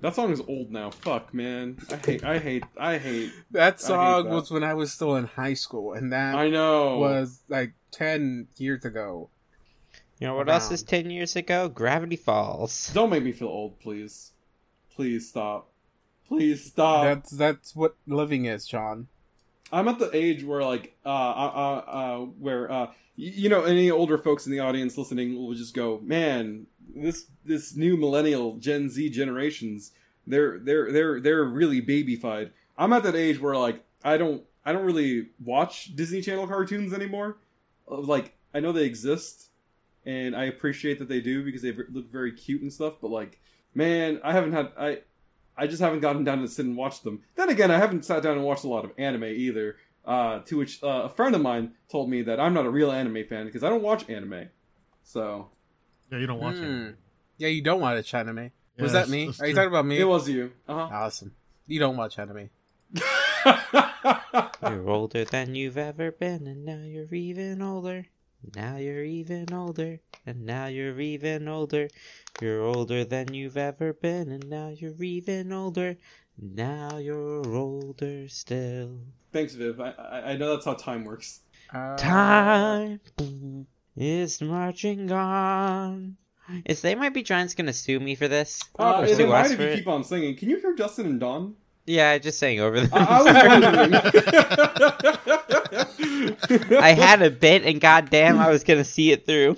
That song is old now. Fuck, man. I hate. I hate. I hate. That song that. was when I was still in high school, and that I know. was like ten years ago. You know what else is 10 years ago? Gravity Falls. Don't make me feel old, please. Please stop. Please stop. That's that's what living is, John. I'm at the age where like uh uh uh, uh where uh you know any older folks in the audience listening will just go, man, this this new millennial Gen Z generations, they're they're they're they're really babyfied. I'm at that age where like I don't I don't really watch Disney Channel cartoons anymore. Uh, Like I know they exist, and I appreciate that they do because they look very cute and stuff. But like, man, I haven't had I I just haven't gotten down to sit and watch them. Then again, I haven't sat down and watched a lot of anime either. Uh, to which uh, a friend of mine told me that I'm not a real anime fan because I don't watch anime. So Yeah, you don't watch Hmm. it. Yeah, you don't watch anime. Yeah, was that me? Are you talking about me? it was you. Uh awesome. You don't watch anime. You're older than you've ever been, and now you're even older. Now you're even older, and now you're even older. You're older than you've ever been, and now you're even older. Now you're older still. Thanks, Viv. I, I I know that's how time works. Uh, Time is marching on. Is They Might Be Giants gonna sue me for this? Uh, Or it sue might us if you it? keep on singing. Can you hear Justin and Dawn? Yeah, I just sang over them. I, I was wondering. I had a bit, and goddamn, I was gonna see it through.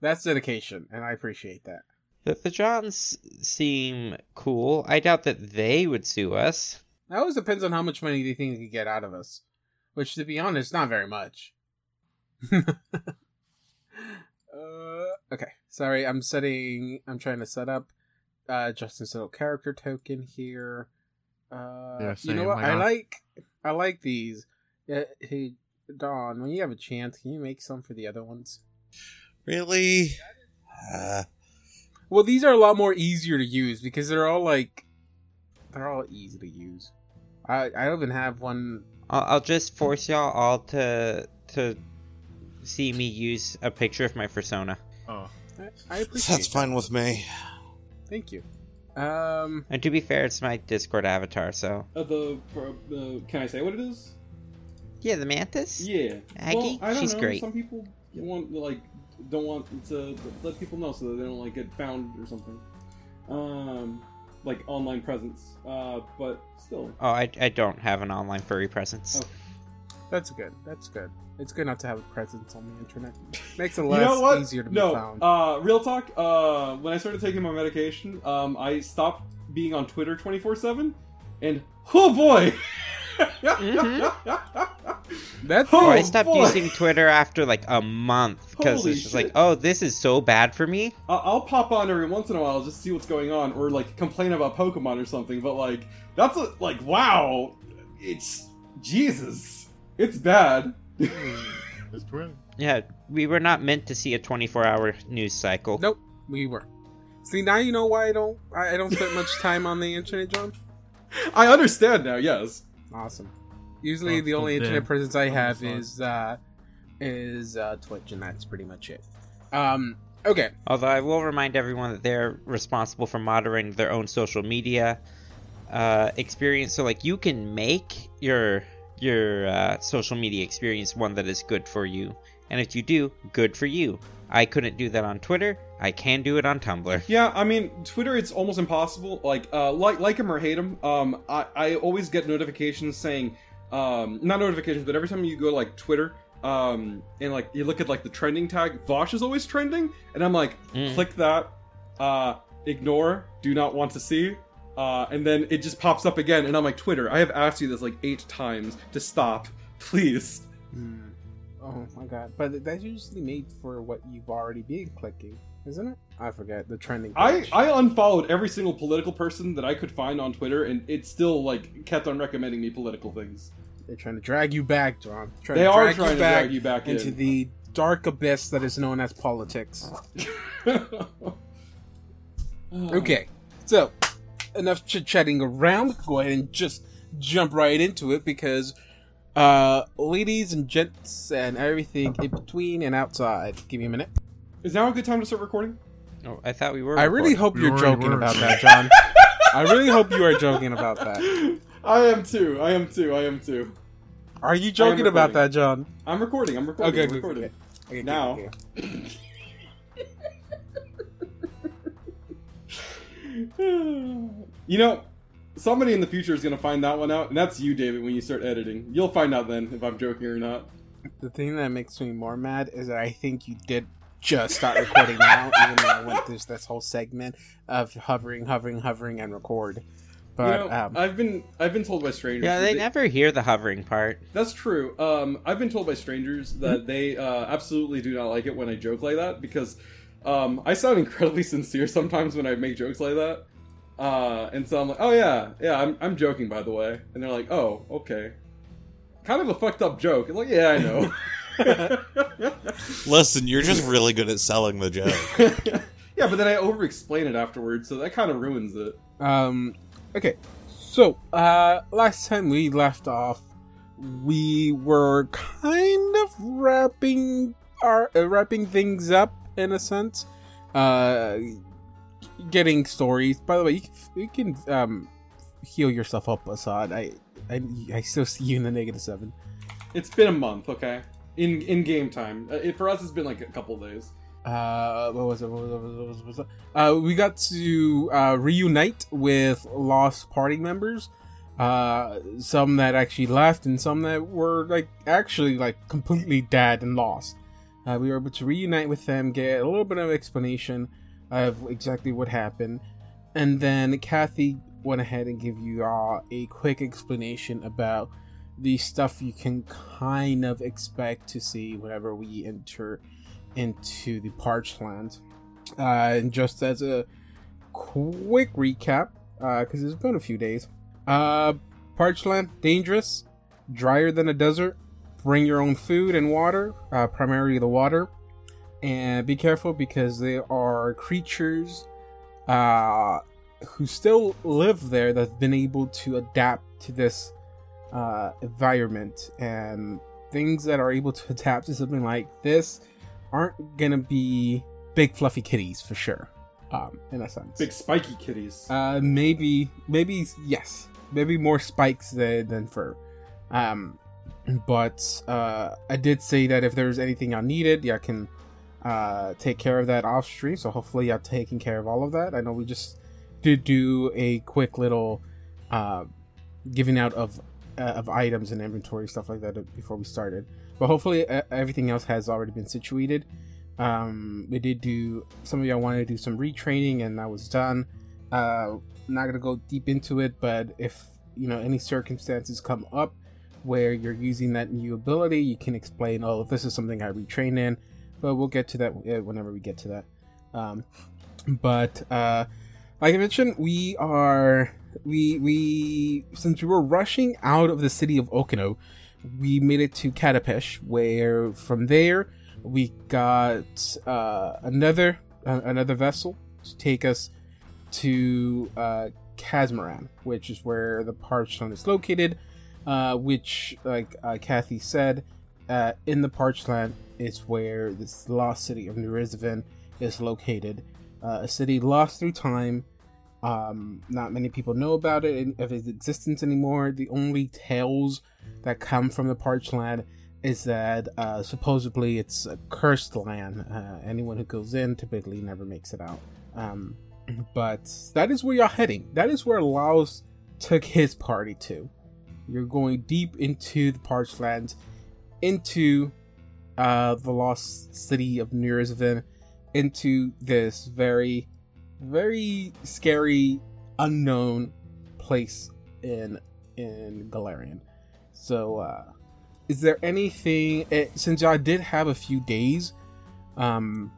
That's dedication, and I appreciate that. The, the Johns seem cool. I doubt that they would sue us. That always depends on how much money they think they could get out of us. Which, to be honest, not very much. uh, okay, sorry. I'm setting. I'm trying to set up uh, Justin's little character token here. Uh, Yeah, you know what? I like. I like these. Yeah, hey, Don, when you have a chance, can you make some for the other ones? Really? Uh, Well, these are a lot more easier to use because they're all like, they're all easy to use. I I don't even have one I'll, I'll just force y'all all to to see me use a picture of my persona. Oh, I, I appreciate that's that. fine with me. Thank you. Um, And to be fair, it's my Discord avatar, so Uh, the uh, can I say what it is? yeah, the mantis. Yeah, Aggie? Well, I don't She's know. great. Some people want like don't want to let people know so that they don't like get found or something. Um, like online presence. Uh, but still. Oh, I, I don't have an online furry presence. Oh. That's good. That's good. It's good not to have a presence on the internet. Makes it You less know what? easier to no, be found. uh, real talk. Uh, when I started taking my medication, um, I stopped being on Twitter twenty four seven, and oh boy. That's Oh, I stopped boy. using Twitter after like a month because it's just shit. like, oh, this is so bad for me. I- I'll pop on every once in a while just to see what's going on, or like complain about Pokemon or something. But like, that's a, like, wow, it's Jesus, it's bad. it's Twitter. Yeah, we were not meant to see a 24-hour news cycle. nope. We were. See now you know why I don't I I don't spend much time on the internet, John. I understand now. Yes. Awesome. Usually Oh, the only internet damn. presence I have sorry. is uh is uh Twitch and that's pretty much it. Um okay. Although I will remind everyone that they're responsible for moderating their own social media uh, experience. So, like, you can make your your uh, social media experience one that is good for you, and if you do, good for you. I couldn't do that on Twitter. I can do it on Tumblr. Yeah, I mean, Twitter, it's almost impossible. Like, uh, like, like him or hate him, um, I, I always get notifications saying, um, not notifications, but every time you go to, like Twitter, um, and like you look at like the trending tag, Vaush is always trending, and I'm like, Mm. click that, uh, ignore, do not want to see, uh, and then it just pops up again, and I'm like, Twitter, I have asked you this like eight times to stop, please. Hmm. Oh my god. But that's usually made for what you've already been clicking, isn't it? I forget the trending I, page. I unfollowed every single political person that I could find on Twitter, and it still like kept on recommending me political things. They're trying to drag you back, John. Trying They to are trying to drag you back into in. the dark abyss that is known as politics. Okay, so enough chit chatting around. Go ahead and just jump right into it because, uh, ladies and gents and everything in between and outside. Give me a minute. Is now a good time to start recording? Oh, I thought we were. I really hope We you're joking were. about that, John. I really hope you are joking about that. I am too. I am too. I am too. Are you joking about that, John? I'm recording. I'm recording. Okay, I'm good, recording. good, Okay, good, Now. okay. you know, somebody in the future is going to find that one out, and that's you, David, when you start editing. You'll find out then if I'm joking or not. The thing that makes me more mad is that I think you did just start recording now, even though I went through this whole segment of hovering, hovering, hovering, and record. But you know, um, I've been I've been told by strangers. Yeah, that they never hear the hovering part. That's true. Um, I've been told by strangers that they uh, absolutely do not like it when I joke like that because um, I sound incredibly sincere sometimes when I make jokes like that. Uh, and so I'm like, oh yeah, yeah, I'm, I'm joking by the way. And they're like, oh, okay. Kind of a fucked up joke. I'm like, yeah, I know. Listen, you're just really good at selling the joke. yeah, but then I over explain it afterwards, so that kind of ruins it. Um, okay, so uh, last time we left off, we were kind of wrapping our uh, wrapping things up in a sense, uh, getting stories. By the way, you can, you can um heal yourself up, Assad. I, I I still see you in the negative seven. It's been a month, okay? In in game time. Uh, it, for us, it's been like a couple days. uh what was it what was it, what was it, what was it, what was it? uh we got to uh reunite with lost party members uh some that actually left and some that were like actually like completely dead and lost uh, we were able to reunite with them get a little bit of explanation of exactly what happened and then kathy went ahead and give you all a quick explanation about the stuff you can kind of expect to see whenever we enter into the parched land. Uh, and just as a quick recap, because it's been a few days, uh, parched land dangerous, drier than a desert. Bring your own food and water, uh, primarily the water, and be careful because there are creatures uh, who still live there that've been able to adapt to this uh, environment. And things that are able to adapt to something like this aren't gonna be big fluffy kitties for sure um in a sense. Big spiky kitties. uh maybe maybe yes. Maybe more spikes than, than fur. Um but uh i did say that if there's anything i needed yeah i can uh take care of that off stream. So hopefully i'm taking care of all of that. I know we just did do a quick little uh giving out of uh, of items and inventory stuff like that before we started. But hopefully uh, everything else has already been situated. Um we did do some of y'all wanted to do some retraining and that was done. Uh not gonna go deep into it but if you know any circumstances come up where you're using that new ability you can explain oh if this is something i retrained in but we'll get to that whenever we get to that um but uh like i mentioned we are we we since we were rushing out of the city of okino we made it to Katapesh, where from there we got uh, another uh, another vessel to take us to uh, Casmaron, which is where the parched is located. Uh, which, like uh, Kathy said, uh, in the parched land is where this lost city of Nurizvan is located. Uh, a city lost through time. Um, not many people know about it of its existence anymore. The only tales that come from the parched land is that uh, supposedly it's a cursed land. Uh, anyone who goes in typically never makes it out. Um, but that is where you're heading. That is where Laos took his party to. You're going deep into the parched lands, into uh, the lost city of Nurizvan, into this very, very scary, unknown place in in Golarion. So, uh, is there anything eh, since y'all did have a few days um,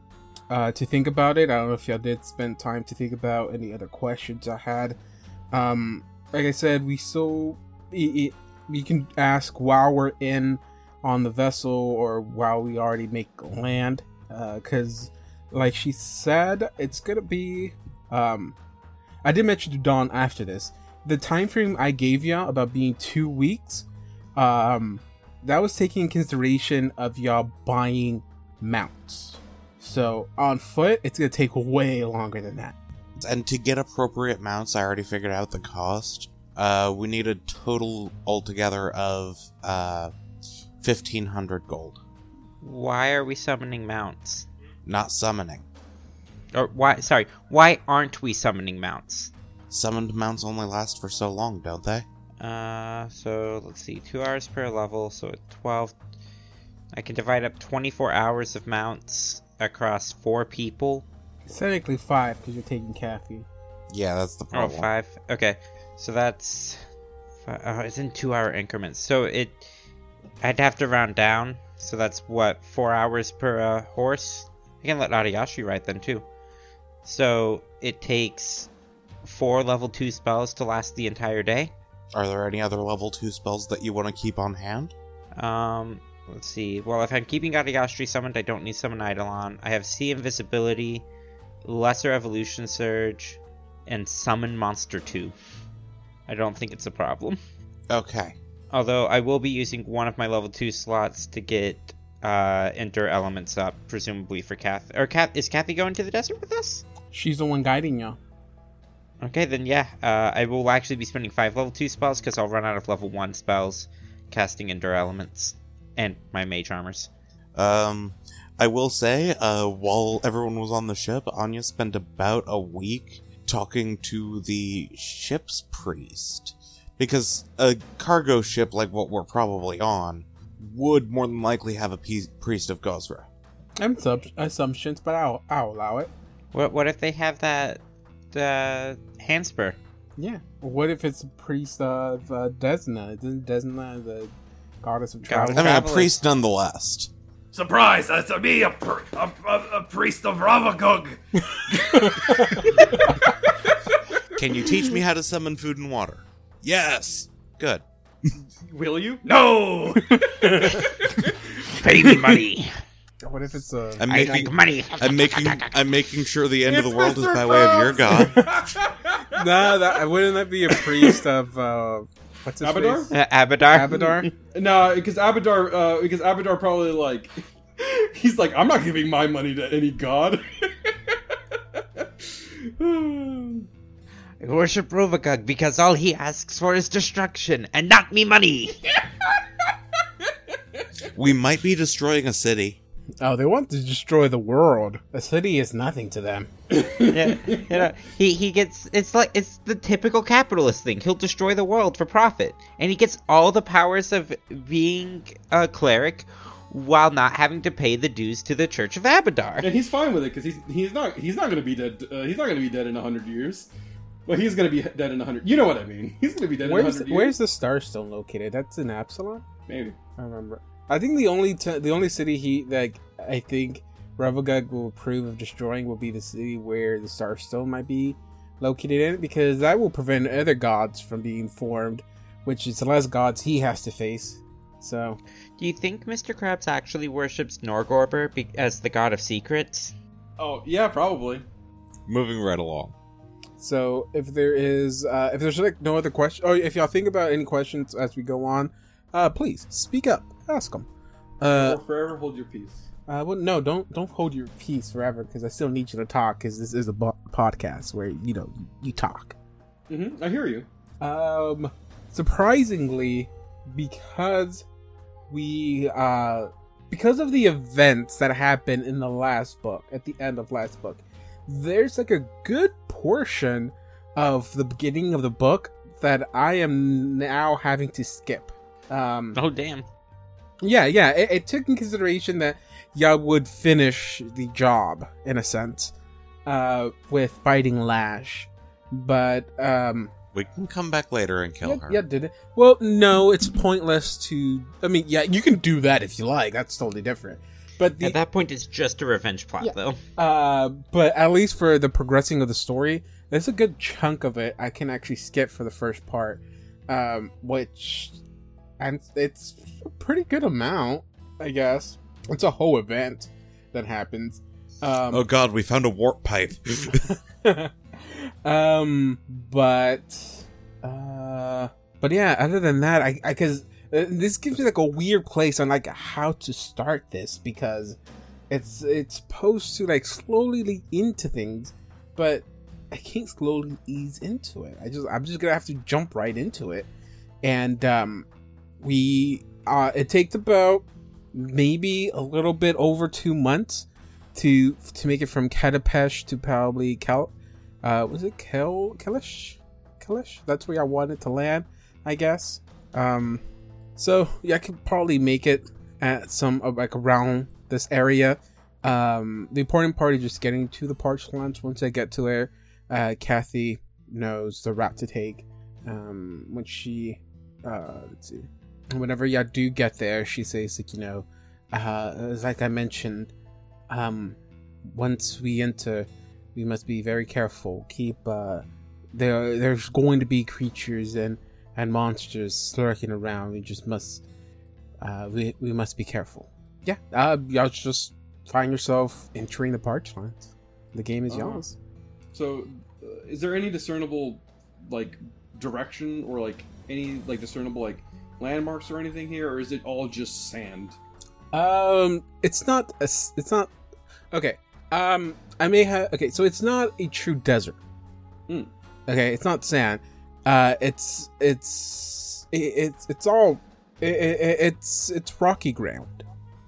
uh, to think about it? I don't know if y'all did spend time to think about any other questions I had. Um, like I said, we still it, it, we can ask while we're in on the vessel or while we already make land, because like she said, it's gonna be. Um, I did mention to Dawn after this. The time frame I gave y'all about being two weeks um that was taking in consideration of y'all buying mounts So on foot, it's gonna take way longer than that. And to get appropriate mounts, I already figured out the cost. Uh, we need a total altogether of uh, fifteen hundred gold. Why are we summoning mounts? Not summoning. Or why? Sorry, why aren't we summoning mounts? Summoned mounts only last for so long, don't they? Uh, so let's see, two hours per level, so at twelve, I can divide up twenty-four hours of mounts across four people. It's technically five because you're taking caffeine. Yeah, that's the Oh, problem. five. Okay, so that's fi- uh, it's in two-hour increments. So it, I'd have to round down. So that's what four hours per uh, horse. I can let Ariashi ride then too. So it takes four level two spells to last the entire day. Are there any other level two spells that you want to keep on hand? Um, let's see. Well, if I'm keeping Ariashi summoned, I don't need summon Eidolon. I have See Invisibility, Lesser Evolution Surge, and Summon Monster 2. I don't think it's a problem. Okay. Although I will be using one of my level 2 slots to get uh, Endure Elements up, presumably for Kath. Or Kath, is Kathy going to the desert with us? She's the one guiding you. Okay, then yeah. Uh, I will actually be spending five level 2 spells because I'll run out of level 1 spells casting Endure Elements and my Mage Armors. Um, I will say, uh, while everyone was on the ship, Anya spent about a week talking to the ship's priest. Because a cargo ship like what we're probably on would more than likely have a pe- priest of Gozreh. I'm sub- assumptions, but I'll I'll allow it. What what if they have that the handspur? Yeah. What if it's a priest of uh, Desna? Isn't Desna the goddess of travel? I mean, a Travelers. priest nonetheless. Surprise! That's me, a, pr- a, a, a priest of Rovagug. Can you teach me how to summon food and water? Yes. Good. Will you? No! Pay me money. What if it's a? I'm I making. like money. I'm making. I'm making sure the end of It's the world is Mr. by way of your god. no, that wouldn't that be a priest of uh, what's his Abadar? face? Uh, Abadar. Abadar. No, because Abadar, uh, because Abadar probably like, he's like, I'm not giving my money to any god. I worship Rovagug because all he asks for is destruction and not me money. We might be destroying a city. Oh, they want to destroy the world. A city is nothing to them. yeah, you know, he he gets it's like it's the typical capitalist thing. He'll destroy the world for profit, and he gets all the powers of being a cleric while not having to pay the dues to the Church of Abadar. and he's fine with it because he's he's not he's not going to be dead. Uh, he's not going to be dead in hundred years. Well, he's going to be dead in hundred. You know what I mean? He's going to be dead in Where's hundred Where's years. the star stone located? That's in Absalom. Maybe. I remember. I think the only t- the only city he like I think Rovagug will approve of destroying will be the city where the star stone might be located in, because that will prevent other gods from being formed, which is less gods he has to face. So Do you think Mr. Krabs actually worships Norgorber be- as the god of secrets? Oh yeah, probably. Moving right along. So if there is, uh, if there's like no other question, or if y'all think about any questions as we go on, uh, please speak up, ask them. Uh, or forever hold your peace. uh, well, no, don't don't hold your peace forever because I still need you to talk because this is a bo- podcast where you know you talk. hmm I hear you. Um, surprisingly, because we uh because of the events that happened in the last book at the end of last book, there's like a good portion of the beginning of the book that I am now having to skip. Um, Oh damn! yeah, yeah. It, it took in consideration that y'all would finish the job in a sense, uh, with biting Lash, but um, We can come back later and kill yeah, her. yeah, did it? Well, no, it's pointless to. I mean, yeah, you can do that if you like. That's totally different. But the At that point, it's just a revenge plot, Yeah. though. uh, but at least for the progressing of the story, there's a good chunk of it I can actually skip for the first part, um, which, and it's a pretty good amount, I guess. It's a whole event that happens. Um, Oh god, we found a warp pipe. um, but, uh, but yeah. Other than that, I, I, cause uh, this gives me like a weird place on like how to start this because, it's it's supposed to like slowly lead into things, but I can't slowly ease into it. I just I'm just gonna have to jump right into it, and um, we uh, it takes about maybe a little bit over two months to to make it from Katapesh to probably Kel. Uh, was it Kel Kelish? Kelish? That's where I wanted to land, I guess. Um, so yeah, I could probably make it at some of like around this area. Um, the important part is just getting to the parched lands. Once I get to there, uh, Kathy knows the route to take. Um, when she, uh, let's see, whenever y'all do get there, she says like you know, uh, like I mentioned, um, once we enter, we must be very careful. Keep uh, there. There's going to be creatures and and monsters lurking around. We just must, uh, we we must be careful. Yeah, uh, y'all just find yourself entering the parch lands. The game is Oh. yours. So, uh, is there any discernible like direction or like any like discernible like landmarks or anything here, or is it all just sand? Um, it's not a, s- it's not okay. Um, I may have okay. So it's not a true desert. Hmm. Okay, it's not sand. Uh, it's it's it, it's it's all it, it, it's it's rocky ground.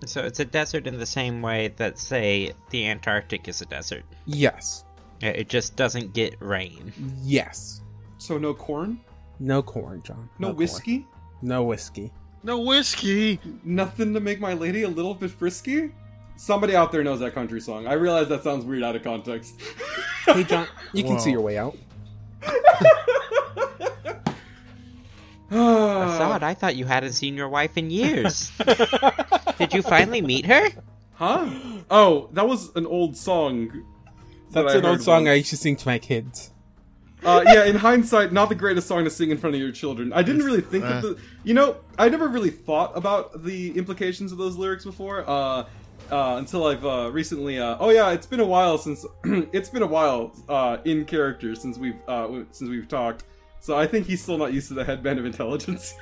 So it's a desert in the same way that, say, the Antarctic is a desert. Yes, It just doesn't get rain. yes. So no corn, No corn, John. no, corn. whiskey, No whiskey. No whiskey. nothing to make my lady a little bit frisky. Somebody out there knows that country song. I realize that sounds weird out of context. Hey, John, you can see your way out. Assad, I thought you hadn't seen your wife in years. Did you finally meet her? Huh? Oh, that was an old song. that That's I an old heard song I used to sing to my kids. Uh, yeah, in hindsight, not the greatest song to sing in front of your children. I didn't really think Uh. of the. You know, I never really thought about the implications of those lyrics before. Uh, uh, until I've uh, recently. Uh, oh yeah, it's been a while since it's been a while uh, in character since we've uh, w- since we've talked. So I think he's still not used to the headband of intelligence.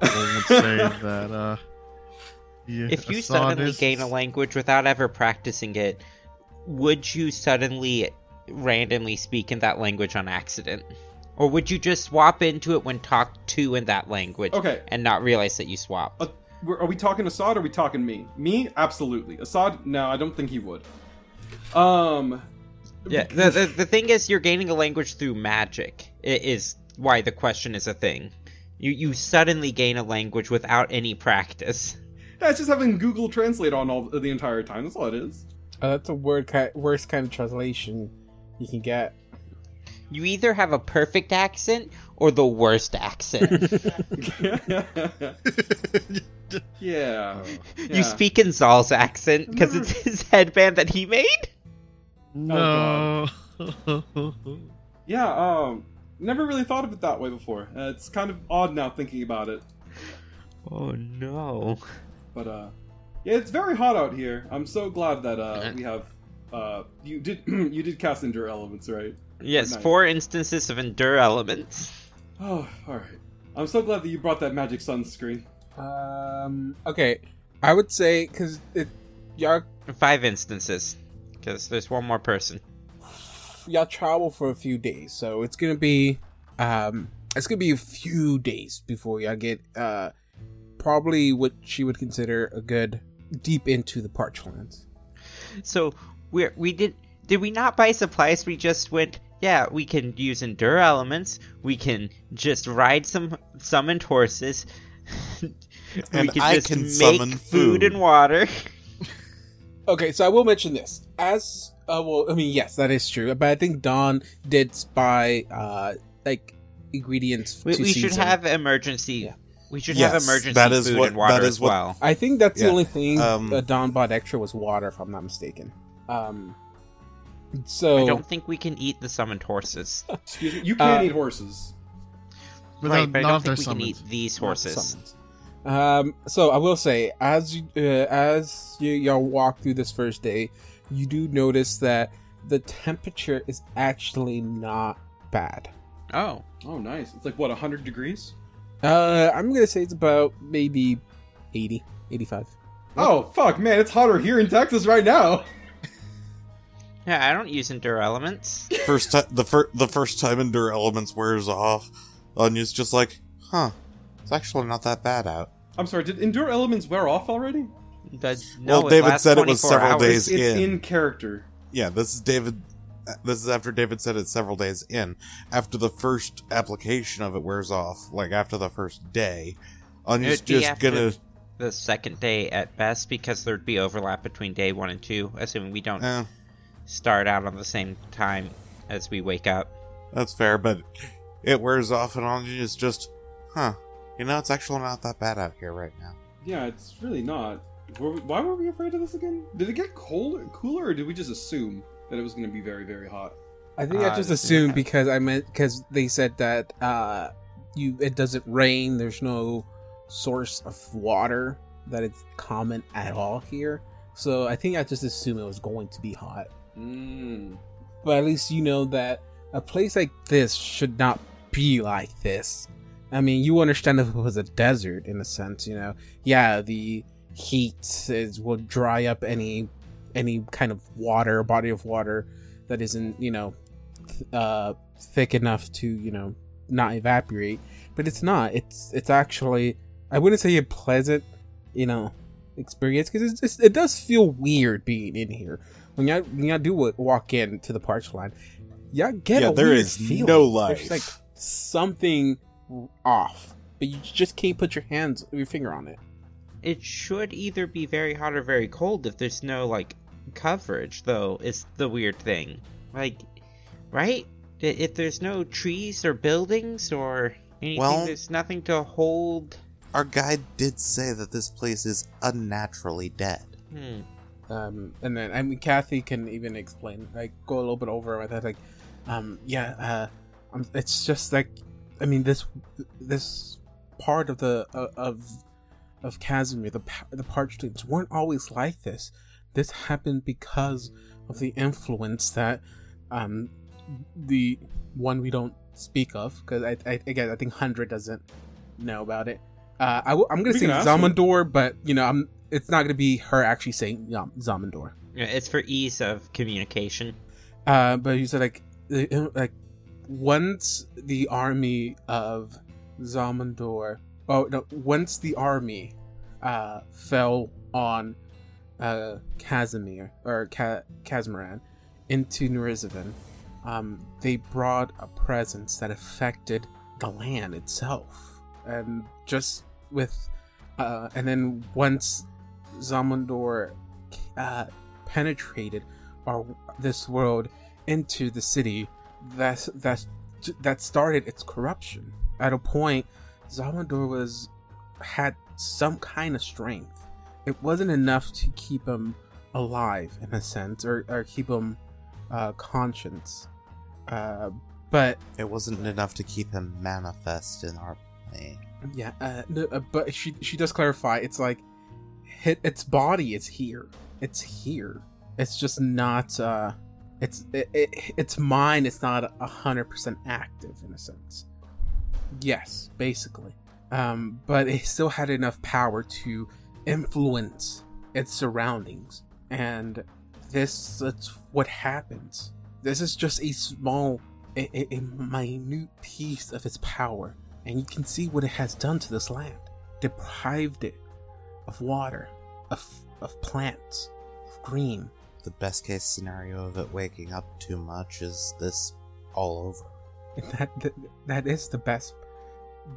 One would say that. Uh, yeah, If you Assad suddenly is- gain a language without ever practicing it, would you suddenly randomly speak in that language on accident? Or would you just swap into it when talked to in that language Okay. and not realize that you swapped? Uh, we're- are we talking Assad? Or are we talking me? Me, absolutely. Assad, no, I don't think he would. Um, Yeah, the, the the thing is, you're gaining a language through magic. It is why the question is a thing. You you suddenly gain a language without any practice. yeah, it's just having Google Translate on all the entire time. That's all it is. Uh, that's a word ki- worst kind of translation you can get. You either have a perfect accent or the worst accent. yeah. You speak in Zal's accent because it's his headband that he made. No. Yeah, um, never really thought of it that way before. Uh, it's kind of odd now thinking about it. Oh no! But, uh, yeah, it's very hot out here. I'm so glad that, uh, we have, uh, you did, you did cast Endure Elements, right? Yes, four instances of endure elements. Oh, alright. I'm so glad that you brought that magic sunscreen. Um. Okay, I would say because it y'all Five instances, because there's one more person. y'all travel for a few days, so it's gonna be um it's gonna be a few days before y'all get uh probably what she would consider a good deep into the parchlands. So we we did did we not buy supplies? We just went. Yeah, we can use endure elements. We can just ride some summoned horses. we And can I just can make summon food food. and water. Okay, so I will mention this as uh, well. I mean, yes, that is true, but I think Don did spy uh like ingredients. We, to we should have emergency. Yeah. We should have emergency that is food what- and water that is as what- well. I think that's the only thing um, uh, Don bought extra was water, if I'm not mistaken. Um, so I don't think we can eat the summoned horses. Excuse me, you can't Uh, eat horses. But right, but I don't think we can eat summoned. these not horses. Summons. Um, so I will say, as you, uh, as you, y'all walk through this first day, you do notice that the temperature is actually not bad. Oh, Oh, nice. It's like, what, 100 degrees? Uh, I'm gonna say it's about maybe 80, 85. Oh fuck, man! It's hotter here in Texas right now. Yeah, I don't use endure elements. First time, the first the first time Endure Elements wears off, Anya's just like, huh, it's actually not that bad out. I'm sorry. Did endure elements wear off already? But no, Well, David said it was several hours. days It's in. in character. Yeah, this is David. This is after David said it several days in. After the first application of it wears off, like after the first day, Anya's It'd be just gonna. The second day at best, because there'd be overlap between day one and two, assuming we don't Eh, start out on the same time as we wake up. that's fair, but it wears off, and Anya's just, huh. You know, it's actually not that bad out here right now. Yeah, it's really not. Were we- why were we afraid of this again? Did it get colder, cooler, or did we just assume that it was going to be very, very hot? I think Uh, I just yeah. assumed because I meant because they said that uh, you it doesn't rain. There's no source of water that it's common at all here. So I think I just assumed it was going to be hot. Mm. But at least you know that a place like this should not be like this. I mean, you understand if it was a desert in a sense, you know. Yeah, the heat is will dry up any any kind of water, body of water that isn't, you know, th- uh thick enough to, you know, not evaporate. But it's not. It's it's actually I wouldn't say a pleasant, you know, experience because it does feel weird being in here when y'all when y'all do walk in to the parch line, y'all get Yeah, a there is feeling. no life. There's like something off, but you just can't put your hands, your finger on it. It should either be very hot or very cold if there's no like coverage, though. Is the weird thing, like, right? If there's no trees or buildings or anything, Well- there's nothing to hold. Our guide did say that this place is unnaturally dead. Hmm. Um, and then I mean, Kathy can even explain, like, go a little bit over with that, like, um, yeah, uh, um, it's just like, I mean, this this part of the uh, of of Casimir, the pa- the parchments weren't always like this. This happened because of the influence that um the one we don't speak of, because I, I again I think Hundred doesn't know about it. Uh, I w- I'm gonna We say can ask. Zamandor, but you know, I'm it's not gonna be her actually saying Zam- Zamandor. Yeah, It's for ease of communication. Uh, but you said like like once the army of Zamandor, oh no, once the army uh fell on uh Casimir or Ca- Casimiran into Nurizavan, um, they brought a presence that affected the land itself, and just with, uh, and then once Zamandor uh, penetrated our this world into the city, that's that's that started its corruption. At a point, Zamandor was had some kind of strength. It wasn't enough to keep him alive in a sense, or, or keep him uh, conscious. Uh, but It wasn't enough to keep him manifest in our plane. yeah, uh, no, uh, but she she does clarify. It's like hit its body is here. It's here. It's just not. uh It's it, it, its mind is not a hundred percent active in a sense. Yes, basically. Um, but it still had enough power to influence its surroundings, and this that's what happens. This is just a small, a, a minute piece of its power and you can see what it has done to this land deprived it of water of, of plants of green The best case scenario of it waking up too much is this all over. that, that that is the best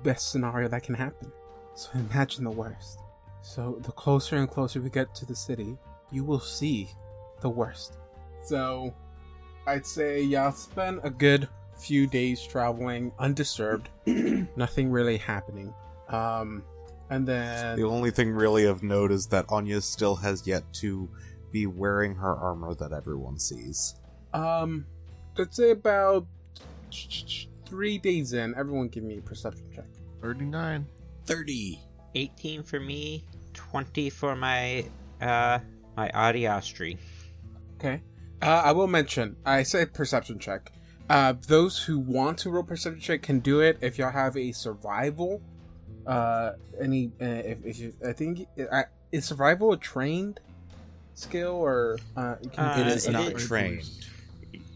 best scenario that can happen. So imagine the worst. So the closer and closer we get to the city you will see the worst. So i'd say y'all spend a good few days traveling undisturbed. Nothing really happening. Um and then The only thing really of note is that Anya still has yet to be wearing her armor that everyone sees. Um, let's say about three days in. Everyone, give me a perception check. 39. 30. 18 for me, 20 for my uh my Adiastri. Okay. Uh, I will mention. I said perception check. Uh, those who want to roll perception check can do it. If y'all have a survival, uh, any uh, if, if you, I think I is survival a trained skill or uh, it can Uh, it is it not is- trained.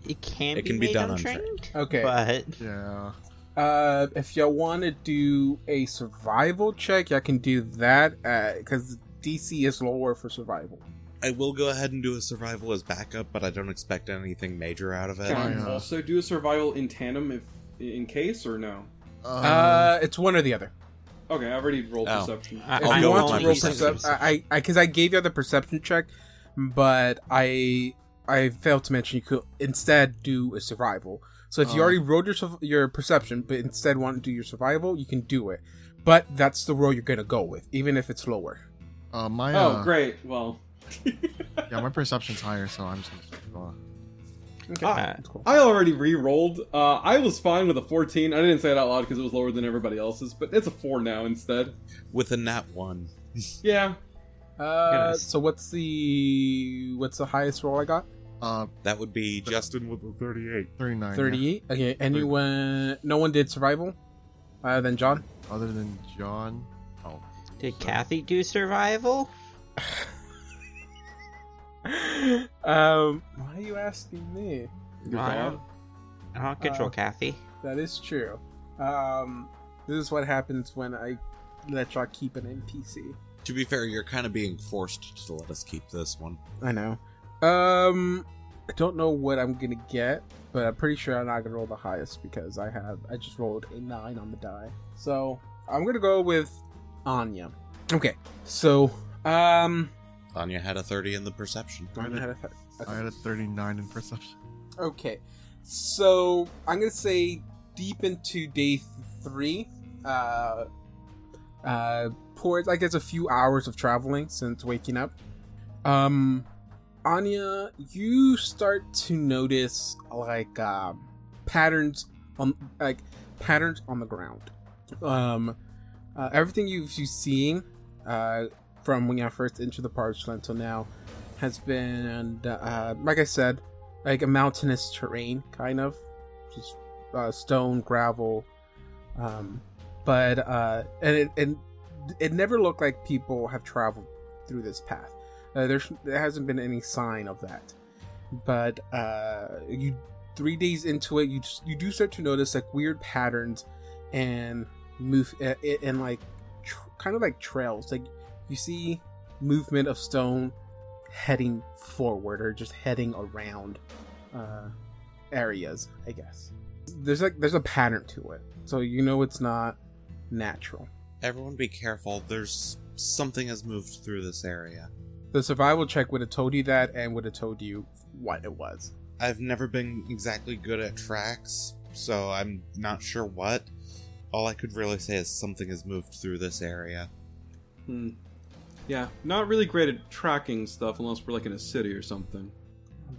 It can It be can be made done untrained. okay? But Yeah. Uh, if y'all want to do a survival check, y'all can do that because DC is lower for survival. I will go ahead and do a survival as backup, but I don't expect anything major out of it. Can I also do a survival in tandem if in case or no? Uh, it's one or the other. Okay, I already rolled Oh. perception. I- If I'll you go want to roll perception. perception, I, I, because I gave you the perception check, but I, I failed to mention you could instead do a survival. So if you Oh. already rolled your your perception, but instead want to do your survival, you can do it. But that's the roll you're gonna go with, even if it's lower. uh, my oh, uh, great. Well, yeah, my perception's higher, so I'm just gonna. Okay, Ah. that's cool. I already re-rolled. Uh, I was fine with a 14. I didn't say it out loud because it was lower than everybody else's, but it's a four now instead. With a nat one. Yeah. Uh, Goodness. so what's the what's the highest roll I got? Uh, That would be Justin with the 38. 39. yeah. Thirty-eight. Okay. Anyone? No one did survival. Uh, then John. Other than John. Oh. did Kathy do survival? um, why are you asking me? I don't, I don't control Uh, Kathy. That is true. Um, this is what happens when I let y'all keep an NPC. To be fair, you're kind of being forced to let us keep this one. I know. Um, I don't know what I'm gonna get, but I'm pretty sure I'm not gonna roll the highest because I have I just rolled a nine on the die. So I'm gonna go with Anya. Okay, so um, Anya had a 30 in the perception. Anya had a- I had a 39 in perception. Okay, so I'm gonna say deep into day three. Uh, uh, poor like it's a few hours of traveling since waking up. Um, Anya, you start to notice like um, patterns on like patterns on the ground. Um, uh, everything you've you seen uh, from when you first entered the parched land till now has been, uh, like I said, like a mountainous terrain, kind of, just uh, stone, gravel, um, but uh, and it, and it never looked like people have traveled through this path. Uh, there's there hasn't been any sign of that, but uh, you three days into it, you just, you do start to notice like weird patterns and move uh, and like tr- kind of like trails. Like you see movement of stone heading forward or just heading around uh, areas. I guess there's like there's a pattern to it, so you know it's not natural. Everyone be careful. There's something has moved through this area. The survival check would have told you that and would have told you what it was. I've never been exactly good at tracks, so I'm not sure what. All I could really say is something has moved through this area. Hmm. Yeah, not really great at tracking stuff unless we're like in a city or something.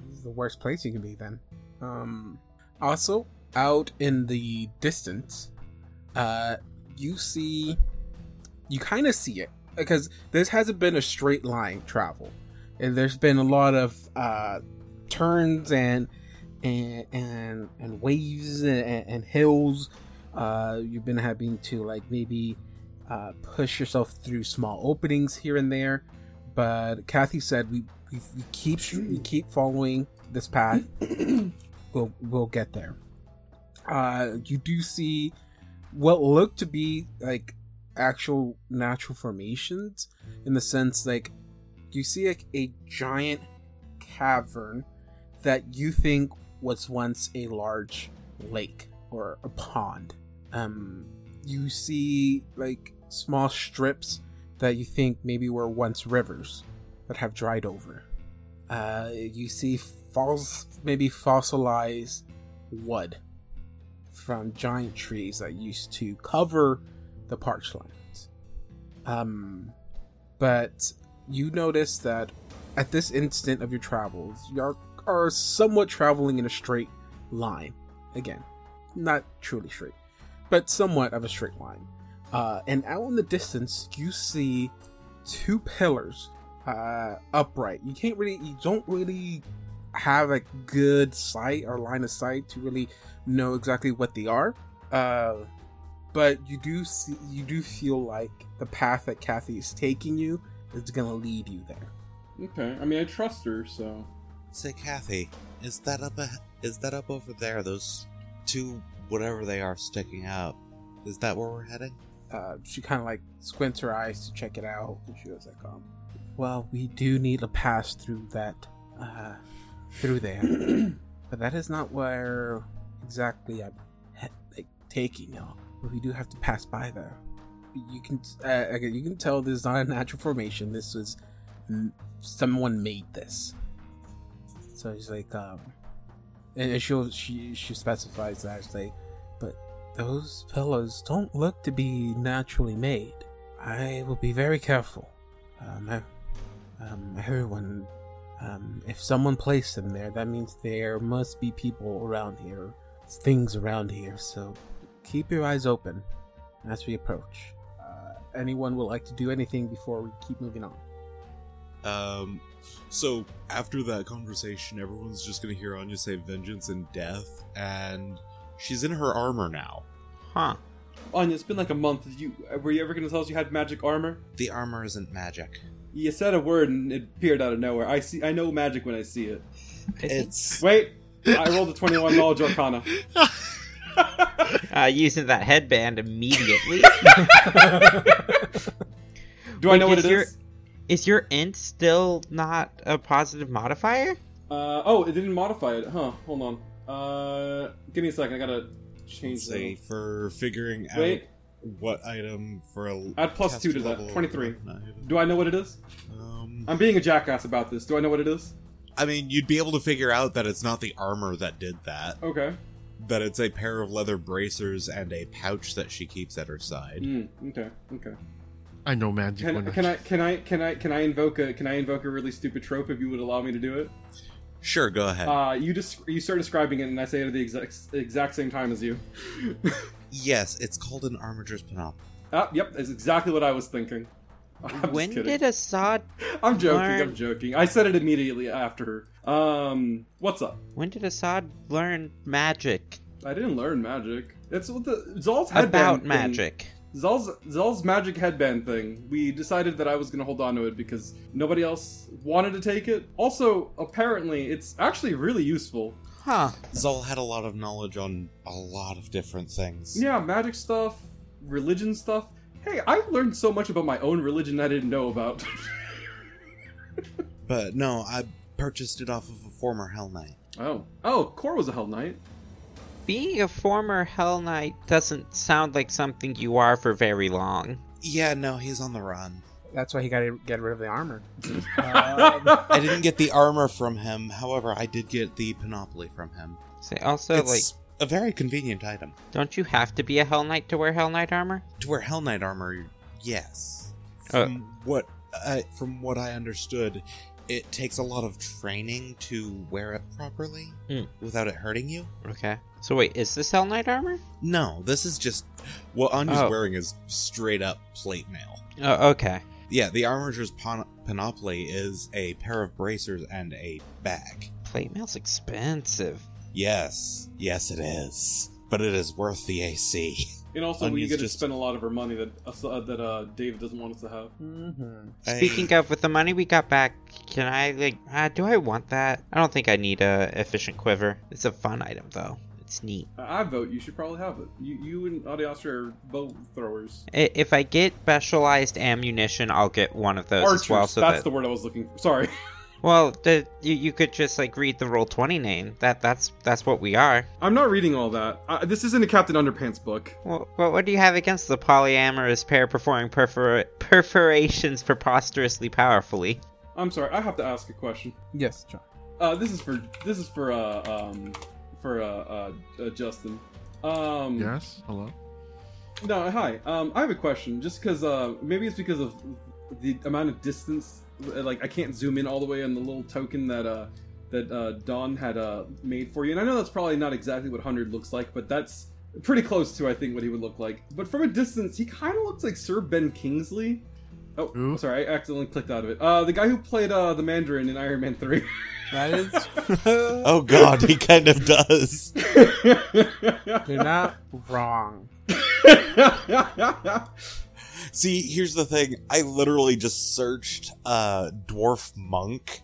This is the worst place you can be then. Um, also, out in the distance, uh, you see, you kind of see it because this hasn't been a straight line travel, and there's been a lot of uh, turns and and and, and waves and, and hills. Uh, you've been having to like maybe uh, push yourself through small openings here and there. But Kathy said we, we, we keep we keep following this path. we'll we'll get there. Uh, you do see what look to be like actual natural formations in the sense like you see like a giant cavern that you think was once a large lake or a pond. Um, you see like small strips that you think maybe were once rivers that have dried over. Uh, you see falls maybe fossilized wood from giant trees that used to cover the parched lands. Um, but you notice that at this instant of your travels, you are, are somewhat traveling in a straight line. Again, not truly straight, but somewhat of a straight line. Uh, and out in the distance, you see two pillars uh, upright. You can't really, you don't really have a good sight or line of sight to really know exactly what they are. Uh, but you do see, you do feel like the path that Kathy is taking you is gonna lead you there. Okay, I mean I trust her, so Say, Kathy, is that up? A, is that up over there? Those two, whatever they are, sticking out. Is that where we're heading? Uh, she kind of like squints her eyes to check it out, and she was like, um, "Well, we do need to pass through that, uh, through there, but that is not where exactly I'm like taking y'all. But we do have to pass by there. You can, uh, again, you can tell this is not a natural formation. This was m- someone made this. So he's like, um, and she'll she she specifies that it's like, but those pillars don't look to be naturally made. I will be very careful. Um, I- um, everyone, um, if someone placed them there, that means there must be people around here, things around here. So keep your eyes open as we approach. Uh, anyone would like to do anything before we keep moving on? Um, so after that conversation, everyone's just gonna hear Anya say vengeance and death, and she's in her armor now. Huh. Anya, it's been like a month. Did you were you ever gonna tell us you had magic armor? The armor isn't magic. You said a word and it appeared out of nowhere. I see. I know magic when I see it. It's Wait, I rolled a twenty-one knowledge arcana. uh, using that headband immediately. Do I know what is it your- is? is your int still not a positive modifier? Uh, oh, it didn't modify it. Huh? Hold on. Uh, give me a second. I gotta change say that. for figuring out Wait, what item for a Add plus two to that. 23. do I know what it is? Um, I'm being a jackass about this. Do I know what it is? I mean, you'd be able to figure out that it's not the armor that did that. Okay. That it's a pair of leather bracers and a pouch that she keeps at her side. Mm, okay. Okay. I know magic. Can, when can I can I can I can I invoke a can I invoke a really stupid trope if you would allow me to do it? Sure, go ahead. Uh, you just you start describing it and I say it at the exact exact same time as you. yes, it's called an armager's panoply. ah, yep, that's exactly what I was thinking. I'm when kidding. did Assad I'm joking. learn- I'm joking. I said it immediately after her. Um, what's up? when did Assad learn magic I didn't learn magic. It's what the Zal's headband about thing- magic? Zal's Zal's magic headband thing. We decided that I was gonna hold on to it because nobody else wanted to take it. Also, apparently, it's actually really useful. Huh. Zol had a lot of knowledge on a lot of different things. Yeah, magic stuff, religion stuff. Hey, I've learned so much about my own religion I didn't know about. But no, I purchased it off of a former Hell Knight. oh, oh, Core was a Hell Knight. Being a former Hell Knight doesn't sound like something you are for very long. Yeah, no, he's on the run. That's why he got to get rid of the armor. I didn't get the armor from him, however, I did get the panoply from him. Say also, it's like, a very convenient item. don't you have to be a Hell Knight to wear Hell Knight armor? To wear Hell Knight armor, yes. Uh. What I, from what I understood, it takes a lot of training to wear it properly Hmm. without it hurting you. Okay. So wait, is this Hell Knight armor? No, this is just what Anya's Oh. wearing is straight up plate mail. Oh, okay. Yeah, the armorer's pan- panoply is a pair of bracers and a bag. Plate mail's expensive. Yes, yes, it is, but it is worth the AC. And also, we Onion's get to spend a lot of our money that uh, that uh, David doesn't want us to have. Mm-hmm. Speaking of, with the money we got back, can I like? Uh, do I want that? I don't think I need a efficient quiver. It's a fun item though. It's neat. I I vote you should probably have it. You, you and Adiastra are both throwers. If I get specialized ammunition, I'll get one of those Archers. as well. So that's that the word I was looking for. Sorry. well, the, you you could just like read the roll twenty name. That that's that's what we are. I'm not reading all that. Uh, this isn't a Captain Underpants book. Well, what, what do you have against the polyamorous pair performing perfor- perforations preposterously powerfully? I'm sorry. I have to ask a question. Yes, John. Uh, this is for this is for uh um for uh, uh, uh Justin. Um, Yes. Hello. No, hi. Um, I have a question. Just because, uh, maybe it's because of the amount of distance. Like, I can't zoom in all the way on the little token that uh, that uh, Don had uh, made for you. And I know that's probably not exactly what Hundred looks like, but that's pretty close to, I think, what he would look like. But from a distance, he kind of looks like Sir Ben Kingsley. Oh, Who? sorry, I accidentally clicked out of it. Uh, the guy who played uh, the Mandarin in Iron Man Three. That is. oh god, he kind of does. You're not wrong. See, here's the thing. I literally just searched uh dwarf monk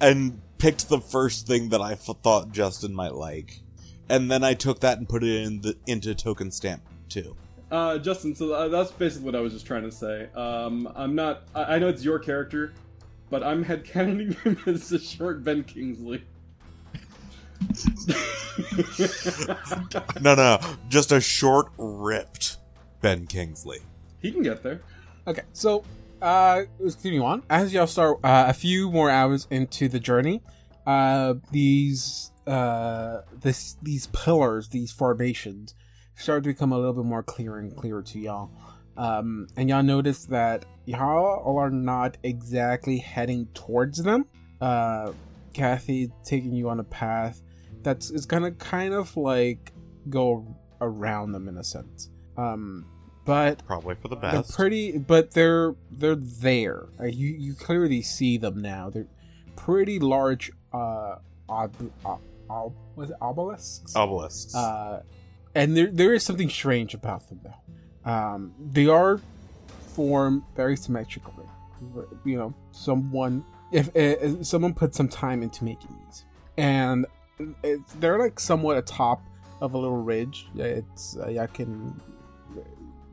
and picked the first thing that I f- thought Justin might like. And then I took that and put it in the into token stamp too. Uh, Justin, so uh, that's basically what I was just trying to say. Um, I'm not. I, I know it's your character, but I'm headcanoning him as a short Ben Kingsley. No, no, just a short, ripped Ben Kingsley. He can get there. Okay, so uh, let's continue on. As y'all start uh, a few more hours into the journey, uh, these uh, this these pillars, these formations, start to become a little bit more clear and clearer to y'all. Um, and y'all notice that y'all are not exactly heading towards them. Uh, Kathy taking you on a path that's is gonna kind of like go around them in a sense. Um, but Probably for the best. they're pretty, but they're they're there. Uh, you you clearly see them now. They're pretty large. Uh, ob, ob, ob, was it obelisks? Obelisks. Uh, and there there is something strange about them though. Um, they are formed very symmetrically. You know, someone if, if someone put some time into making these, and it's, they're like somewhat atop of a little ridge. Yeah, It's uh, y'all can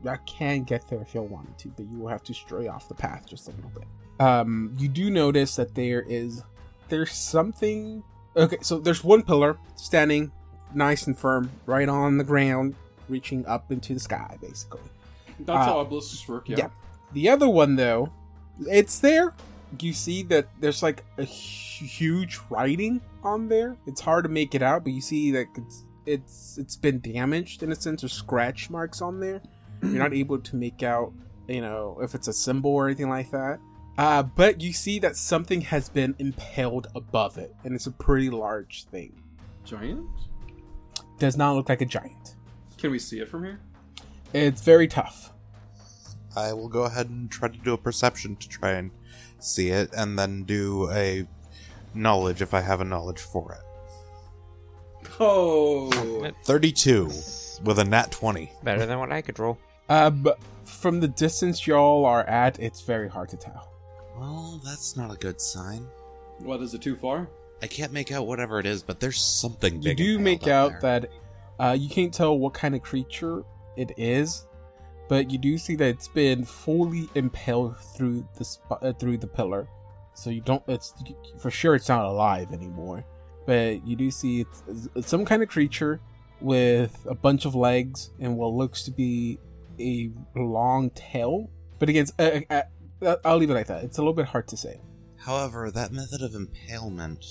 y'all can get there if y'all wanted to, but you will have to stray off the path just a little bit. Um, you do notice that there is there's something. Okay, so there's one pillar standing nice and firm, right on the ground, reaching up into the sky, basically. That's Uh, how obelisks work. Yeah. yeah. The other one, though, it's there. You see that there's like a huge writing on there. It's hard to make it out, but you see that it's it's it's been damaged in a sense, or scratch marks on there. You're not able to make out, you know, if it's a symbol or anything like that. Uh, but you see that something has been impaled above it, and it's a pretty large thing. Giant. Does not look like a giant. Can we see it from here? It's very tough. I will go ahead and try to do a perception to try and see it, and then do a knowledge if I have a knowledge for it. Oh. 32 with a nat 20. Better than what I could roll. Uh, but from the distance y'all are at, it's very hard to tell. Well, that's not a good sign. What is it too far? I can't make out whatever it is, but there's something big. You big. do make out there. that uh, you can't tell what kind of creature it is, but you do see that it's been fully impaled through the sp- uh, through the pillar. So you don't. It's for sure it's not alive anymore. But you do see it's, it's some kind of creature with a bunch of legs and what looks to be a long tail. But again, uh, uh, I'll leave it like that. It's a little bit hard to say. However, that method of impalement,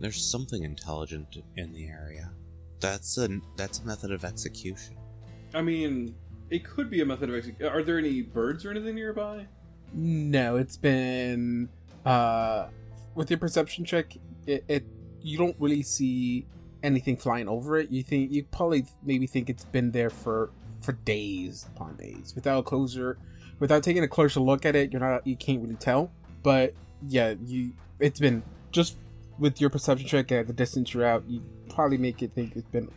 there's something intelligent in the area. That's a that's a method of execution. I mean, it could be a method of execution. Are there any birds or anything nearby? No, it's been uh with your perception check, it, it you don't really see anything flying over it. You think you probably maybe think it's been there for for days upon days without a closer without taking a closer look at it. You're not you can't really tell, but yeah, you it's been just with your perception check at the distance you're out. You probably make it think it's been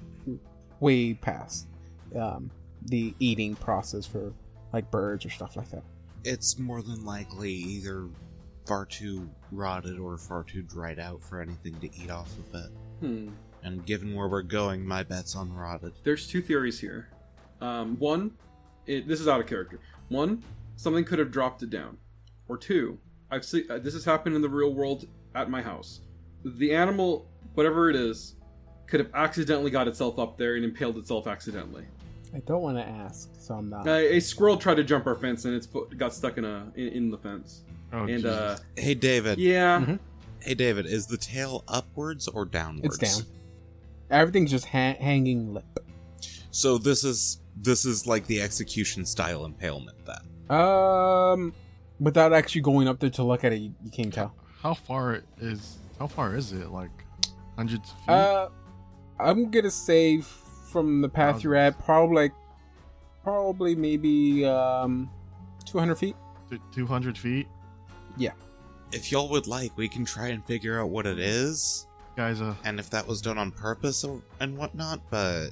way past um, the eating process for like birds or stuff like that. It's more than likely either far too rotted or far too dried out for anything to eat off of it. Hmm. And given where we're going, my bet's on rotted. There's two theories here. Um, one, it, this is out of character. One, something could have dropped it down. Or two, I've seen uh, this has happened in the real world at my house. The animal, whatever it is, could have accidentally got itself up there and impaled itself accidentally. I don't want to ask, so I'm not. Uh, a squirrel tried to jump our fence and its foot got stuck in a in, in the fence. Oh, and uh, Hey, David. yeah, Mhm. Hey, David. Is the tail upwards or downwards? It's down. Everything's just ha- hanging lip. So this is this is like the execution style impalement then. Um, without actually going up there to look at it, you, you can't tell. How far is how far is it? Like hundreds of feet? Uh, I'm gonna say from the path you're at, probably like, probably maybe um, 200 feet. Two hundred feet? Yeah. If y'all would like, we can try and figure out what it is, Guys, uh, and if that was done on purpose or, and whatnot. But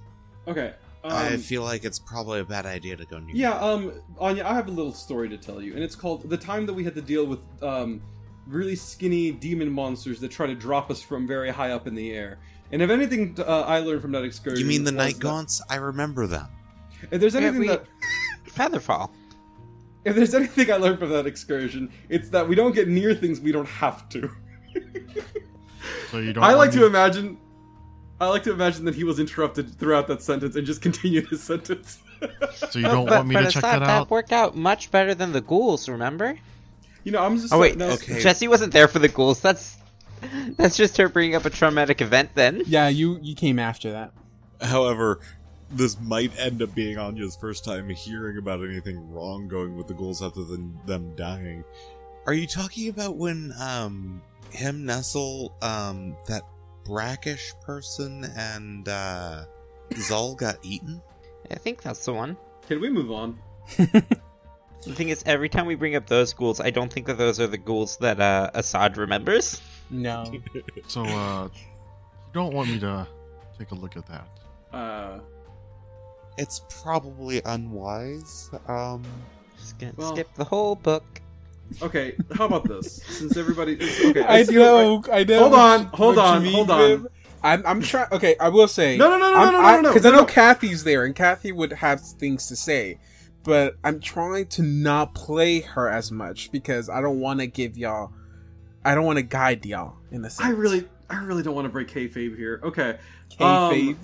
Okay, I Um, feel like it's probably a bad idea to go near. Yeah, um, Anya, I have a little story to tell you, and it's called the time that we had to deal with um, really skinny demon monsters that try to drop us from very high up in the air. And if anything, uh, I learned from that excursion. You mean the was night that- gaunts? I remember them. If there's Yeah, anything we- that Featherfall. if there's anything I learned from that excursion, it's that we don't get near things we don't have to. So you don't. I like want to imagine. I like to imagine that he was interrupted throughout that sentence and just continued his sentence. So you don't but, want me but to I check thought that out? That worked out much better than the ghouls. Remember? you know, I'm just. Oh wait, no, okay. Jesse wasn't there for the ghouls. That's that's just her bringing up a traumatic event. Then Yeah, you you came after that. However, this might end up being Anya's first time hearing about anything wrong going with the ghouls other than them dying. Are you talking about when um him Nestle, um that brackish person and uh Zul got eaten? I think that's the one. Can we move on? The thing is, every time we bring up those ghouls, I don't think that those are the ghouls that uh, Assad remembers. No. So uh, you don't want me to take a look at that? Uh, It's probably unwise. Um Just gonna Well- skip the whole book. Okay, how about this? Since everybody, okay, I see- know, I know. Hold on, hold on, mean, hold on. Viv. I'm, I'm trying. Okay, I will say. No, no, no, no, I'm- no, no, I- no, no, Because I know no. Kathy's there, and Kathy would have things to say, but I'm trying to not play her as much because I don't want to give y'all. I don't want to guide y'all in a sense. I really, I really don't want to break kayfabe here. Okay, Kayfabe. um,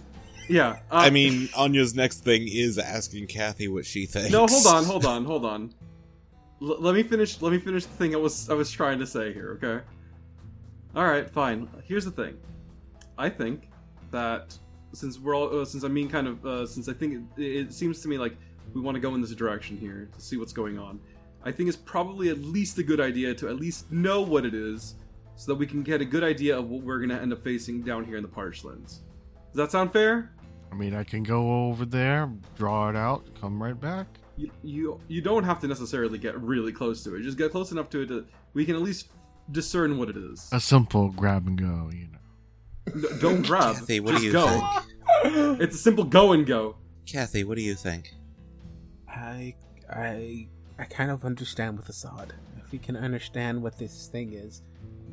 yeah. uh, I mean, Anya's next thing is asking Kathy what she thinks. no, hold on, hold on, hold on. L- let me finish. Let me finish the thing I was I was trying to say here. Okay. All right, fine. Here's the thing. I think that since we're all uh, since I mean kind of uh, since I think it, it seems to me like we want to go in this direction here to see what's going on. I think it's probably at least a good idea to at least know what it is, so that we can get a good idea of what we're gonna end up facing down here in the Parchlands. Does that sound fair? I mean, I can go over there, draw it out, come right back. You, you you don't have to necessarily get really close to it. Just get close enough to it that we can at least discern what it is. A simple grab and go, you know. N- don't grab. Kathy, what just do you go. think? It's a simple go and go. Kathy, what do you think? I I I kind of understand with Assad. If we can understand what this thing is,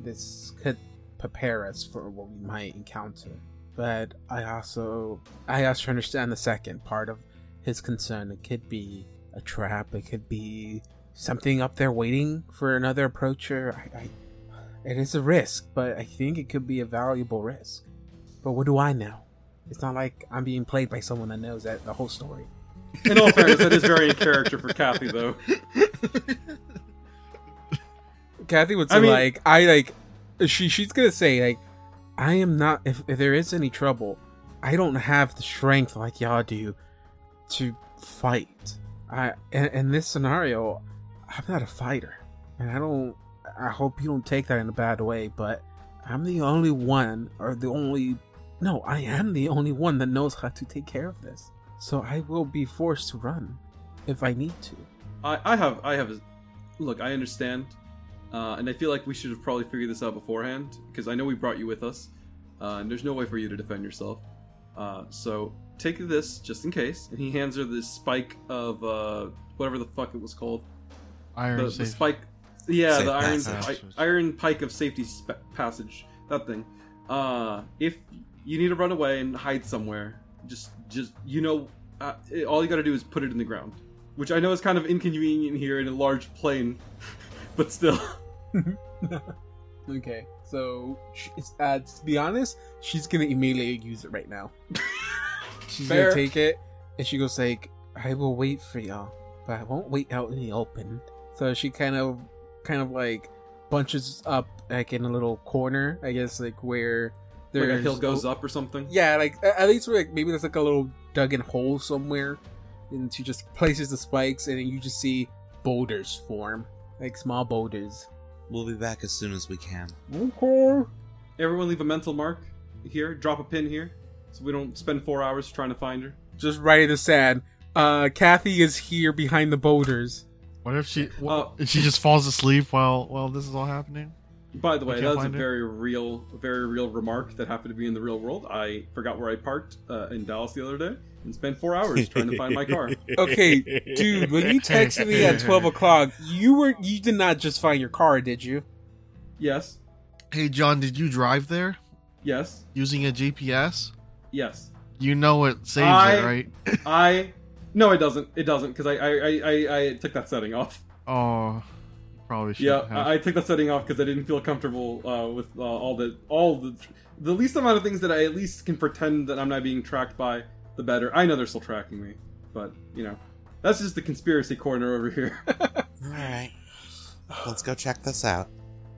this could prepare us for what we might encounter. But I also I also understand the second part of his concern. It could be a trap. It could be something up there waiting for another approacher. I, I it is a risk, but I think it could be a valuable risk. But what do I know? It's not like I'm being played by someone that knows that the whole story. In all fairness, that is very in character for Kathy, though. Kathy would say I mean- like I like she she's gonna say like I am not if, if there is any trouble, I don't have the strength like y'all do to fight. I in, in this scenario, I'm not a fighter, and I don't. I hope you don't take that in a bad way, but I'm the only one, or the only. No, I am the only one that knows how to take care of this. So I will be forced to run if I need to. I, I have I have. a, Look, I understand, uh, and I feel like we should have probably figured this out beforehand because I know we brought you with us, uh, and there's no way for you to defend yourself. Uh, so take this just in case. And he hands her this spike of uh, whatever the fuck it was called. Iron the, the spike yeah Safe the iron passage. I, iron pike of safety spe- passage that thing uh if you need to run away and hide somewhere just just you know uh, it- all you got to do is put it in the ground which i know is kind of inconvenient here in a large plane but still Okay, so uh, to be honest, she's gonna immediately use it right now. she's Fair. gonna take it and she goes like, "I will wait for y'all, but I won't wait out in the open." So she kind of, kind of like bunches up like in a little corner, I guess, like where like a hill goes up or something Yeah, like at least where like maybe there's like a little dug-in hole somewhere, and she just places the spikes, and you just see boulders form, like small boulders. We'll be back as soon as we can. Okay. everyone leave a mental mark here drop a pin here so we don't spend four hours trying to find her just right in the sand. Uh, Kathy is here behind the boulders. What if she? Uh, if she just falls asleep while while this is all happening? By the way, can't that was a find it? very real, very real remark that happened to be in the real world. I forgot where I parked uh, in Dallas the other day and spent four hours trying to find my car. Okay, dude, when you texted me at twelve o'clock, you were you did not just find your car, did you? Yes, Hey, John, did you drive there yes, using a GPS? Yes. You know it saves I- it, right? I no, it doesn't. It doesn't because I, I I I I took that setting off. Oh, probably should. Yeah, have. I, I took that setting off because I didn't feel comfortable uh, with uh, all the all the the least amount of things that I at least can pretend that I'm not being tracked by. The better. I know they're still tracking me, but you know, that's just the conspiracy corner over here. Alright. Let's go check this out.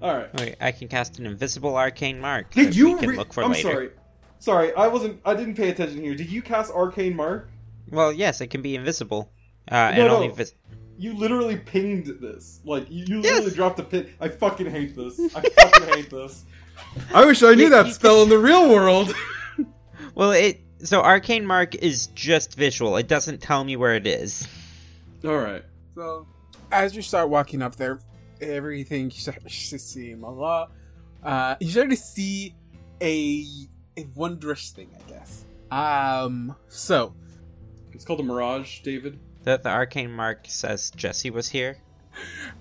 all right. Okay, I can cast an invisible arcane mark Did that you? we can re- look for I'm later. sorry. Sorry, I wasn't. I didn't pay attention here. Did you cast Arcane Mark? Well, yes, it can be invisible. Uh, No, and no. only vis- You literally pinged this. Like you, you Yes. literally dropped a pin. I fucking hate this. I fucking hate this. I wish I knew that spell in the real world. Well, it so arcane mark is just visual. It doesn't tell me where it is. All right. So, as you start walking up there, everything you start to see, Allah, uh, you start to see a a wondrous thing, I guess. Um, so It's called a mirage, David. The the arcane mark says Jesse was here.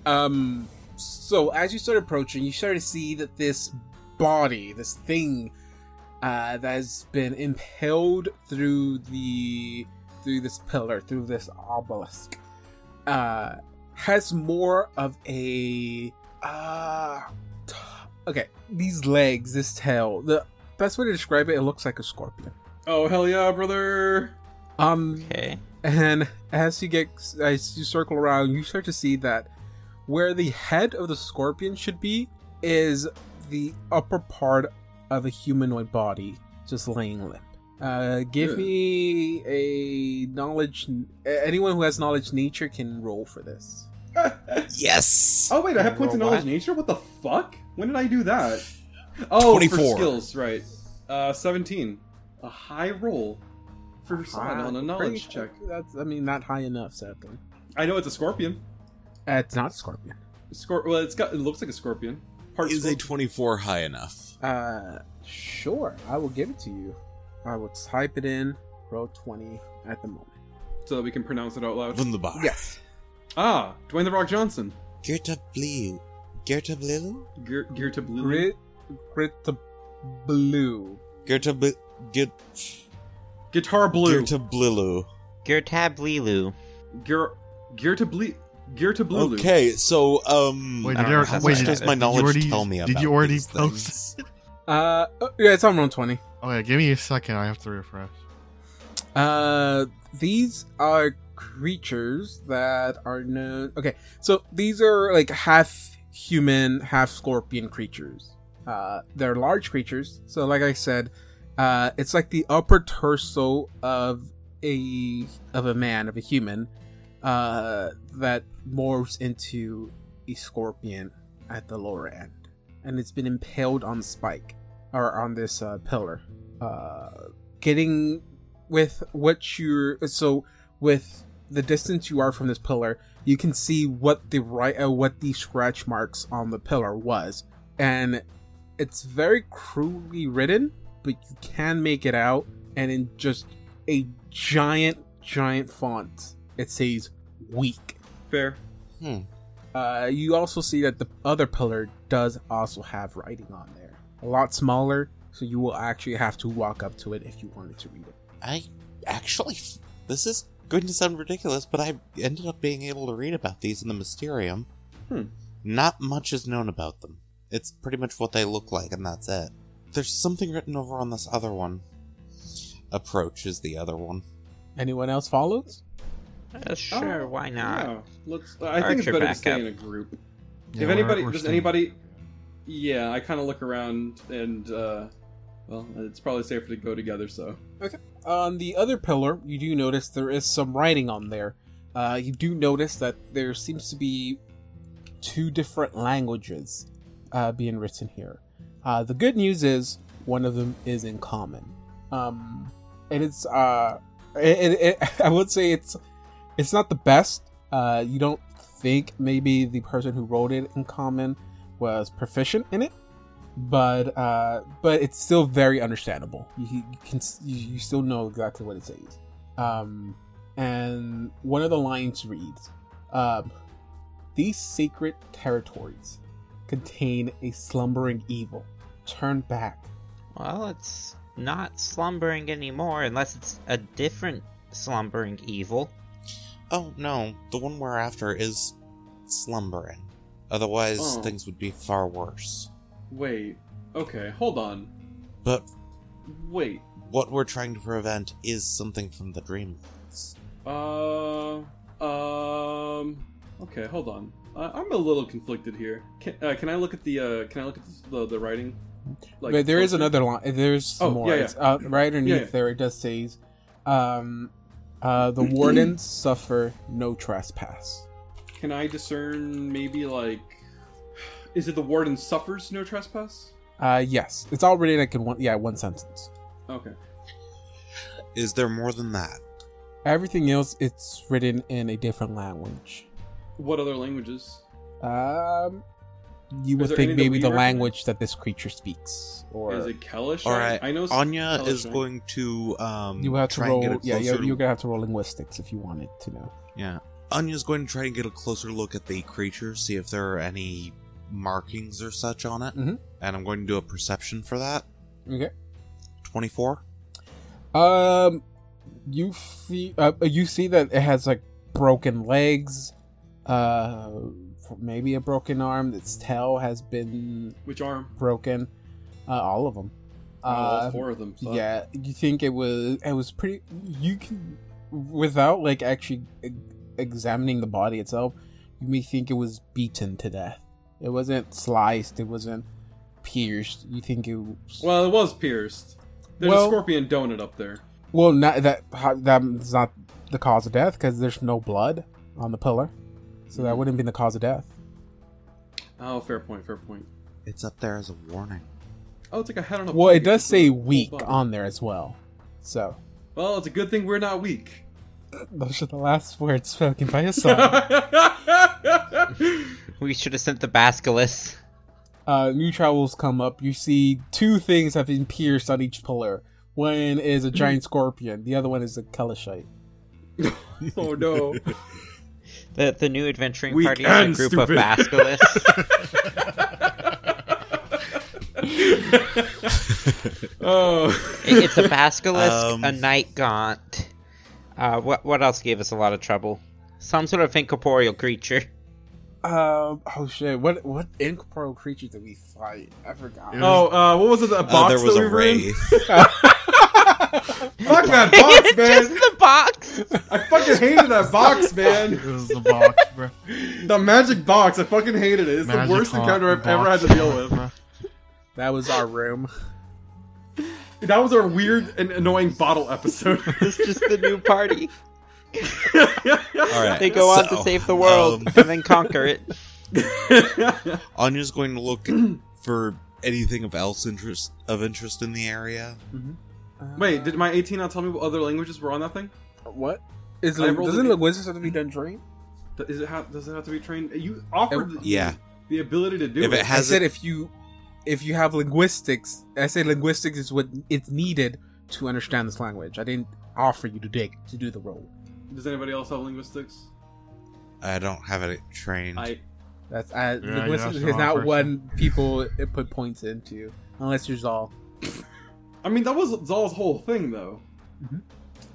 Um, so as you start approaching, you start to see that this body, this thing, uh, that has been impaled through the through this pillar, through this obelisk, uh, has more of a uh, t- okay. These legs, this tail. The best way to describe it, it looks like a scorpion. Oh hell yeah, brother! Um, Okay. and as you get as you circle around, you start to see that where the head of the scorpion should be is the upper part of a humanoid body just laying limp. Uh, give Good. me a knowledge. Anyone who has knowledge nature can roll for this. Yes! Oh wait, I have points of knowledge what? nature. What the fuck? When did I do that? Oh, 24. for skills, right? Uh, seventeen. A high roll for Sod on a Pretty- knowledge check. That's I mean not high enough, sadly. I know it's a scorpion. Uh, it's not a scorpion. Scor- well, it's got. It looks like a scorpion. Part Is a 24 high enough? Uh, sure, I will give it to you. I will type it in. Roll twenty at the moment. so that we can pronounce it out loud. Wunderbar. Yes. Ah, Dwayne the Rock Johnson. Gerta Blue. Gerta Blue? Gear, gear blue. Grit, grit blue. Gerta Blue. Gert, Guitar blue. Gerta Blilu. Gertab Lilu. Gear, gear to ble. Gear to. Okay, so, um. Wait, I did, don't you, know already- how wait, much does my is. did you knowledge already, tell me about Did you already post? things? Uh, oh, yeah, it's on roll twenty. Okay, give me a second. I have to refresh. Uh, these are creatures that are known. Okay, so these are like half human, half scorpion creatures. Uh, they're large creatures. So, like I said, uh, it's like the upper torso of a of a man, of a human, uh, that morphs into a scorpion at the lower end, and it's been impaled on spike or on this uh, pillar. Uh, getting with what you're so with the distance you are from this pillar, you can see what the right uh, what the scratch marks on the pillar was, and it's very crudely written, but you can make it out, and in just a giant, giant font, it says "weak." Fair. Hmm. Uh, you also see that the other pillar does also have writing on there, a lot smaller, so you will actually have to walk up to it if you wanted to read it. I actually. This is going to sound ridiculous, but I ended up being able to read about these in the Mysterium. Hmm. Not much is known about them. It's pretty much what they look like, and that's it. There's something written over on this other one. Approach is the other one. Anyone else follows? Uh, sure, Oh, why not? Yeah. Let's. I think it's Archer better to back stay up. in a group. Yeah, if anybody, does staying. anybody? Yeah, I kind of look around and. uh Well, it's probably safer to go together. So. Okay. On the other pillar, you do notice there is some writing on there. Uh, you do notice that there seems to be two different languages uh, being written here. Uh, the good news is one of them is in common, um, and it's uh, it, it, it- I would say it's it's not the best. Uh, you don't think maybe the person who wrote it in common was proficient in it, but uh, but it's still very understandable. You, you can you, still know exactly what it says. Um, and one of the lines reads, um, "These sacred territories contain a slumbering evil. Turn back." Well, it's not slumbering anymore unless it's a different slumbering evil. Oh no, the one we're after is slumbering. Otherwise, Oh. things would be far worse. Wait. Okay, hold on. But Wait. what we're trying to prevent is something from the Dreamlands. Uh. Um. Okay, hold on. Uh, I'm a little conflicted here. Can, uh, can I look at the? Uh, can I look at the the, the writing? Like, but there is closer? another line. There's Oh, more. yeah, yeah. It's, uh, right underneath Yeah, yeah. there, it does says, um, uh, "The wardens suffer no trespass." Can I discern maybe like? Is it the warden suffers no trespass? Uh, yes, it's all written like in one. Yeah, one sentence. Okay. Is there more than that? Everything else, it's written in a different language. What other languages? Um, you would think maybe the language that this creature speaks, or is it Kelish? All right, I know. s- Anya Kelish, is right? going to um. you have to try roll. and get a Yeah, closer you're, you're gonna have to roll linguistics if you wanted to know. Yeah. Anya's going to try and get a closer look at the creature, see if there are any markings or such on it. Mhm. And I'm going to do a perception for that. Okay. 24. Um, you see, uh, you see that it has like broken legs, uh, maybe a broken arm. Its tail has been Which arm? broken. Uh, all of them. Oh, all Uh, four of them. Yeah, you think it was it was pretty. You can, without like actually examining the body itself, you may think it was beaten to death. It wasn't sliced. It wasn't pierced. You think it was Well, it was pierced. There's Well- a scorpion donut up there. Well, not that that's not the cause of death because there's no blood on the pillar, so that wouldn't be the cause of death. Oh, fair point. Fair point. It's up there as a warning. Oh, it's like a head on a. Well, it does say weak on there as well. So Well, it's a good thing we're not weak. those are the last words spoken by a son. We should have sent the Basculus. uh, new travels come up. You see two things have been pierced on each pillar. One is a giant scorpion. The other one is a Kelishite. oh no. The the new adventuring Weak party is a group stupid. of Basculus. oh. It- it's a Basculus, Um, a Night Gaunt. Uh, what what else gave us a lot of trouble? Some sort of incorporeal creature. Um. Oh shit. What what incorporeal creature did we fight? I forgot. Was- Oh, uh, what was it? A Uh, box there was that we a were in? wraith. Fuck that box, man. Just man! the box. I fucking hated that box, man. It was the box, bro. The magic box, I fucking hated it. It's Magic the worst encounter I've ever had to deal with. bro. That was our room. That was our weird and annoying bottle episode. It's just the new party. All right. They go on to save the world um, and then conquer it. Anya's going to look for anything of else interest of interest in the area. Wait, did my 18 not tell me what other languages were on that thing? What is I rolled doesn't a- linguistics have to be done trained? Th- Is it ha- does it have to be trained? You offered the, Yeah. the ability to do If it. it I has said it, if you if you have linguistics, I said linguistics is what it's needed to understand this language. I didn't offer you to dig to do the role. Does anybody else have linguistics? I don't have it trained. I That's uh, you linguistics have to is not offer one people it put points into unless you're Zal. I mean that was Zal's whole thing though.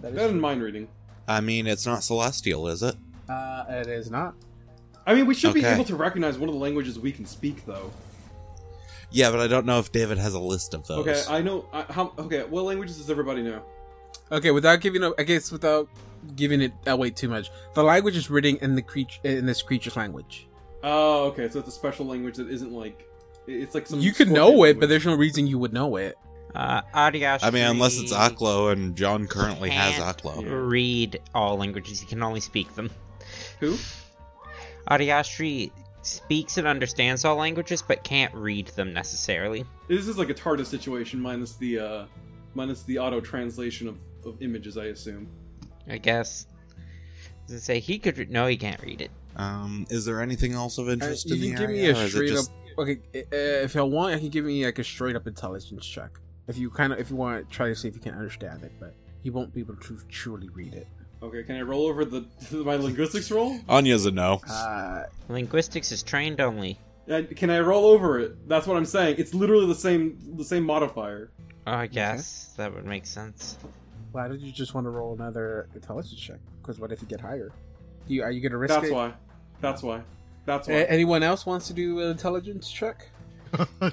That That in mind reading. I mean, it's not celestial, is it? Uh, it is not. I mean we should be able to recognize one of the languages we can speak though. Yeah, but I don't know if David has a list of those. Okay, I know. I, how? Okay, what languages does everybody know? Okay, without giving up, I guess without giving it away too much, the language is written in the creature in this creature's language. Oh, okay. So it's a special language that isn't like it's like some. you could scorpion know it, but there's no reason you would know it. Uh, Adiash. I mean, unless it's Aklo. Aklo, and John currently has Can't Aklo. Read all languages. He can only speak them. who? Adiashri speaks and understands all languages, but can't read them necessarily. This is like a TARDIS situation minus the uh minus the auto translation of, of images. I assume. I guess. Does it say he could? Re- no, he can't read it. Um, is there anything else of interest Uh, in you the can give area? me a or is it straight just- up. okay. uh, If y'all want, I can give me like a straight up intelligence check. If you kind of, if you want to try to see if you can understand it, but you won't be able to truly read it. Okay, can I roll over the my linguistics roll? Anya's a no. Uh, Linguistics is trained only. Uh, Can I roll over it? That's what I'm saying. It's literally the same the same modifier. Oh, I guess that would make sense. why did you just want to roll another intelligence check? Because what if you get higher? You are you gonna risk That's it? why. That's why. That's why. A- anyone else wants to do an intelligence check? Nah,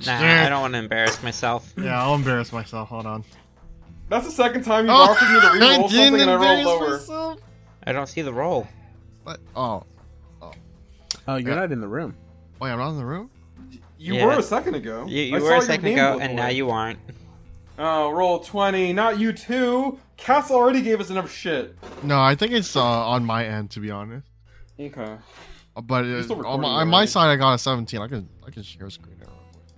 I don't want to embarrass myself. Yeah, I'll embarrass myself. Hold on. That's the second time you've Oh, offered me to re-roll something and I rolled lower. myself. I don't see the roll. What? Oh, Oh, oh you're Yeah. not in the room. wait, I'm not in the room. You Yeah. were a second ago. You, you were a second ago, and now you aren't. Oh, roll twenty. Not you too. Cass already gave us enough shit. No, I think it's uh, on my end to be honest. Okay. But You're uh, on, my, on my side, I got a 17. I can I can share a screen it.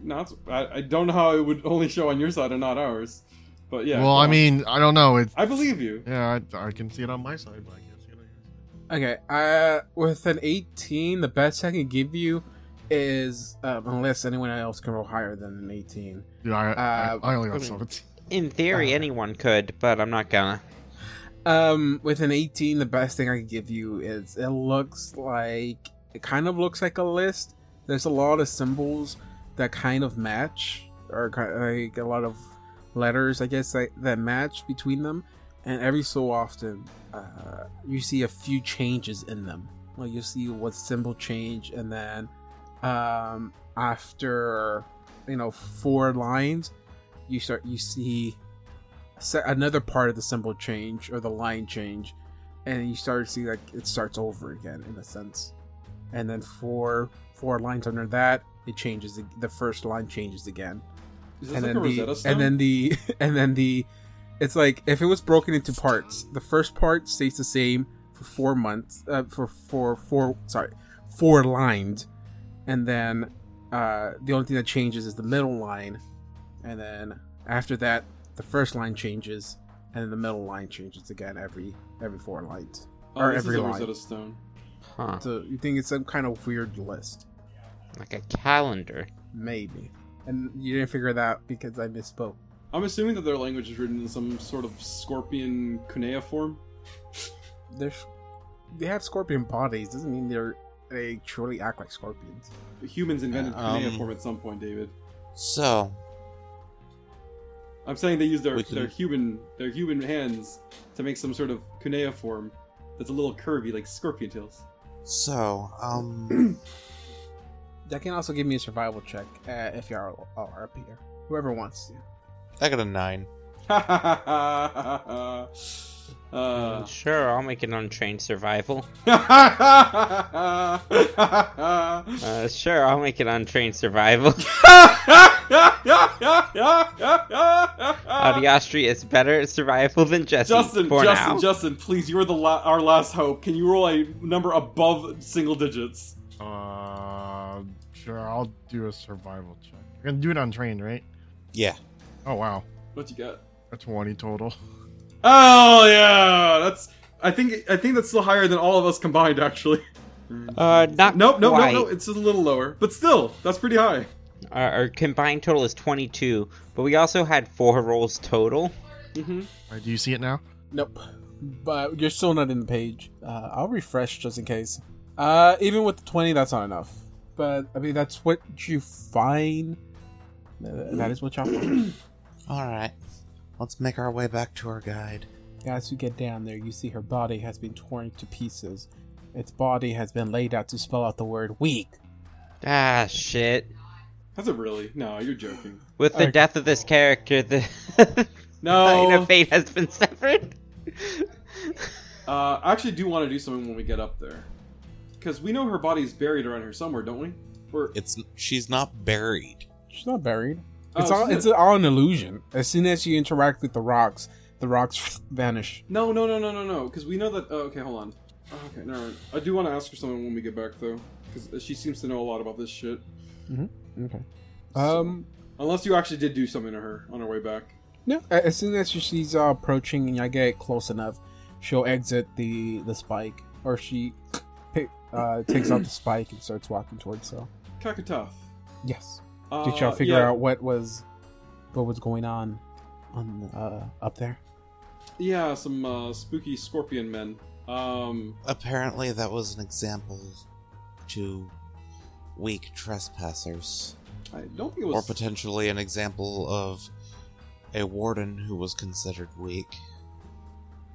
Real quick. No, I, I don't know how it would only show on your side and not ours. But yeah. well, I on. mean, I don't know. It I believe you. yeah, I, I can see it on my side, but I can't see it on your side. Okay, uh, with an 18, the best I can give you is, um, unless anyone else can roll higher than an 18. Dude, I, Uh, I, I only got 17. In theory, Uh. anyone could, but I'm not gonna. Um, with an 18, the best thing I can give you is it looks like, it kind of looks like a list. There's a lot of symbols that kind of match, or like a lot of letters, I guess, that, that match between them. And every so often, uh, you see a few changes in them. Like you see what symbol change, and then um, after you know four lines, you start you see se- another part of the symbol change or the line change, and you start to see like it starts over again in a sense. And then four four lines under that, it changes. ag- The first line changes again Is this and like then a the Stone? and then the and then the it's like if it was broken into parts the first part stays the same for four months uh, for for four sorry four lines and then uh the only thing that changes is the middle line and then after that the first line changes and then the middle line changes again every every four lines oh, or this every is a line. Rosetta Stone. Huh. so you think it's some kind of weird list Like a calendar. maybe and you didn't figure that out because i misspoke I'm assuming that their language is written in some sort of scorpion cuneiform. there's they have scorpion bodies doesn't mean they're they truly act like scorpions Humans invented Um, cuneiform at some point, David. So, I'm saying they use their We can- their human their human hands to make some sort of cuneiform that's a little curvy, like scorpion tails. so, um, that can also give me a survival check uh, if you are, are up here whoever wants to I got a nine. uh, Sure, I'll make an untrained survival. Uh, sure, I'll make it untrained survival. Adiastri is better at survival than Jesse Justin, for Justin, now. Justin, please, you are the la- our last hope. Can you roll a number above single digits? Uh, sure, I'll do a survival check. You're gonna do it on train, right? Yeah. Oh wow, What you got? a 20 total. Oh yeah, that's. I think I think that's still higher than all of us combined, actually. Uh, not Nope, nope, quite. nope, no. It's a little lower, but still, that's pretty high. Our, our combined total is 22, but we also had four rolls total. Mm-hmm. Alright, do you see it now? nope but you're still not in the page uh, i'll refresh just in case uh even with the 20 that's not enough but i mean that's what you find that is what y'all find Alright. Let's make our way back to our guide. As you get down there, you see her body has been torn to pieces. Its body has been laid out to spell out the word weak. Ah, shit. That's it really? No, you're joking. With the Okay. death of this character, the line No. of fate has been severed. Uh, I actually do want to do something when we get up there, because we know her body's buried around here somewhere, don't we? Or It's she's not buried. She's not buried. Oh, It's all she's it's all an illusion. As soon as you interact with the rocks, the rocks vanish. no, no, no, no, no, no. Because we know that. Oh, okay, hold on. Oh, okay, never mind. I do want to ask her something when we get back though, because she seems to know a lot about this shit. Okay. Um. Unless you actually did do something to her on her way back. No. a- As soon as she's uh, approaching and I get close enough, she'll exit the the spike, or she pick, uh, takes out the spike and starts walking towards. So. Kakatoth. Yes. Uh, Did y'all figure yeah, out what was what was going on on uh, up there? Yeah, some uh, spooky scorpion men. Um, Apparently, that was an example to weak trespassers, I don't think it was, or potentially an example of a warden who was considered weak.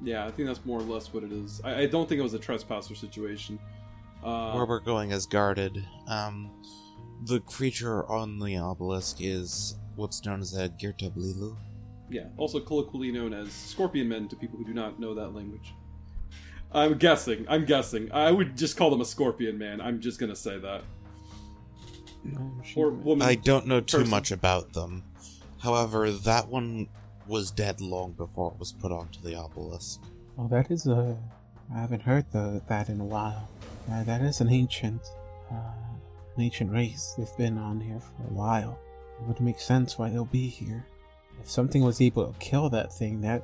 Yeah, I think that's more or less what it is. I, I don't think it was a trespasser situation. Uh, Where we're going is guarded. Um, the creature on the obelisk is what's known as a Girtablilu. Yeah, also colloquially known as scorpion men to people who do not know that language. I'm guessing. I'm guessing. I would just call them a scorpion man. I'm just gonna say that. Or woman. I don't know too person. much about them. However, that one was dead long before it was put onto the obelisk. Well, that is a. I haven't heard the, that in a while. Uh, that is an ancient, uh, an ancient race. They've been on here for a while. It would make sense why they'll be here. If something was able to kill that thing, that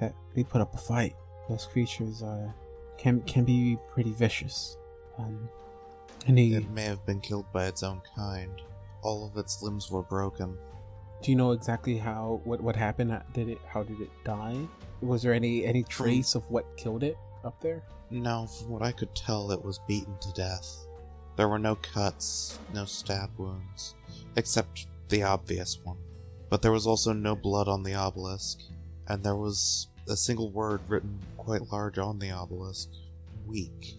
that they put up a fight. Those creatures are can can be pretty vicious. Um, any It may have been killed by its own kind. All of its limbs were broken. Do you know exactly how what what happened? Did it? How did it die? Was there any any trace of what killed it up there? No, from what I could tell, it was beaten to death. There were no cuts, no stab wounds, except the obvious one. But there was also no blood on the obelisk, and there was a single word written quite large on the obelisk weak.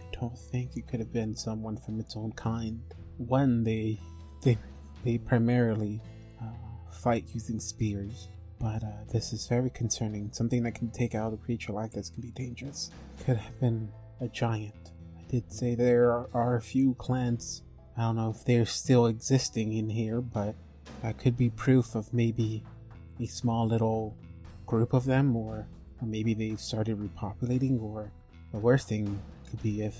I don't think it could have been someone from its own kind. One, they they they primarily uh, fight using spears, but uh, this is very concerning. Something that can take out a creature like this can be dangerous. Could have been a giant. I did say there are, are a few clans. I don't know if they're still existing in here, but that could be proof of maybe a small little group of them, or, or maybe they've started repopulating, or the worst thing could be if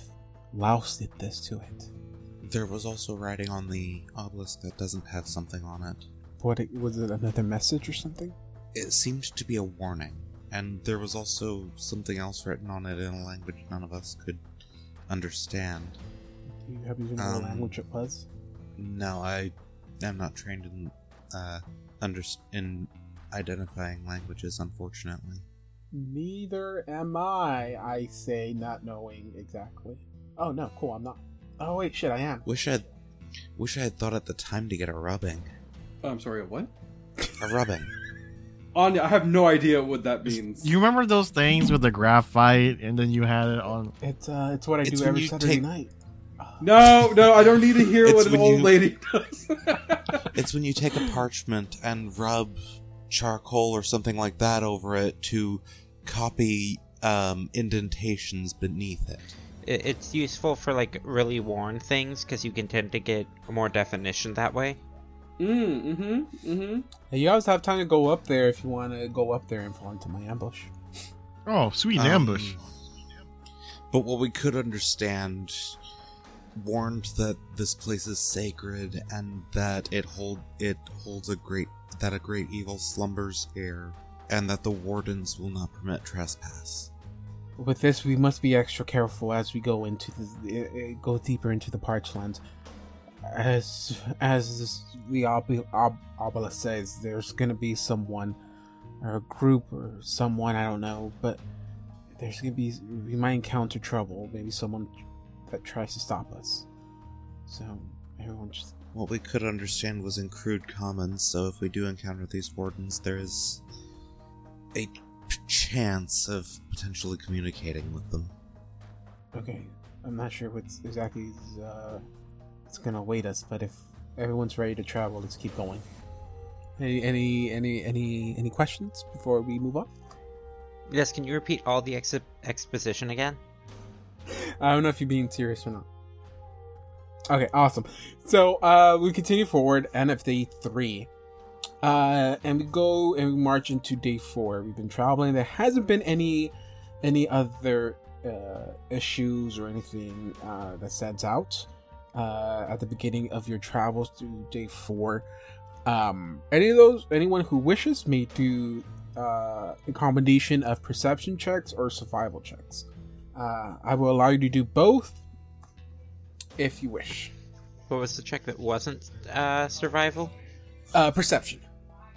Laos did this to it. There was also writing on the obelisk that doesn't have something on it. What it, was it? Another message or something? It seemed to be a warning, and there was also something else written on it in a language none of us could understand. Do you have you know Um, what language it was? No, I am not trained in uh, under in identifying languages, unfortunately. Neither am I. I say, not knowing exactly. Oh no, cool. I'm not. Oh wait, shit, I am. Wish I'd wish I had thought at the time to get a rubbing. I'm sorry, what? A rubbing. Anya, I have no idea what that means. You remember those things with the graphite, and then you had it on. It's uh, it's what I It's do every Saturday take- night. No, no, I don't need to hear what an old you- lady does. It's when you take a parchment and rub charcoal or something like that over it to copy um, indentations beneath it. It, it's useful for like really worn things because you can tend to get more definition that way. Mm, mm-hmm, mm-hmm. Hey, you always have time to go up there if you want to go up there and fall into my ambush. Oh, sweet Um, ambush. But what we could understand warned that this place is sacred and that it hold it holds a great that a great evil slumbers here and that the wardens will not permit trespass. With this, we must be extra careful as we go into the uh, go deeper into the parch lands. As as the ob- ob- obelisk says, there's gonna be someone or a group or someone I don't know, but there's gonna be we might encounter trouble. Maybe someone that tries to stop us. So everyone just What we could understand was in crude common, so if we do encounter these wardens, there is a p- chance of potentially communicating with them. okay. I'm not sure what's exactly is, uh, it's gonna await us, but if everyone's ready to travel, let's keep going. Any any any any any questions before we move on? Yes, can you repeat all the ex- exposition again? I don't know if you're being serious or not. Okay, awesome. So uh we continue forward, end of day three. Uh and we go and we march into day four. We've been traveling. There hasn't been any any other uh issues or anything uh that stands out uh at the beginning of your travels through day four. Um any of those anyone who wishes may do uh a combination of perception checks or survival checks. Uh, I will allow you to do both if you wish. What was the check that wasn't uh, survival? Uh, perception.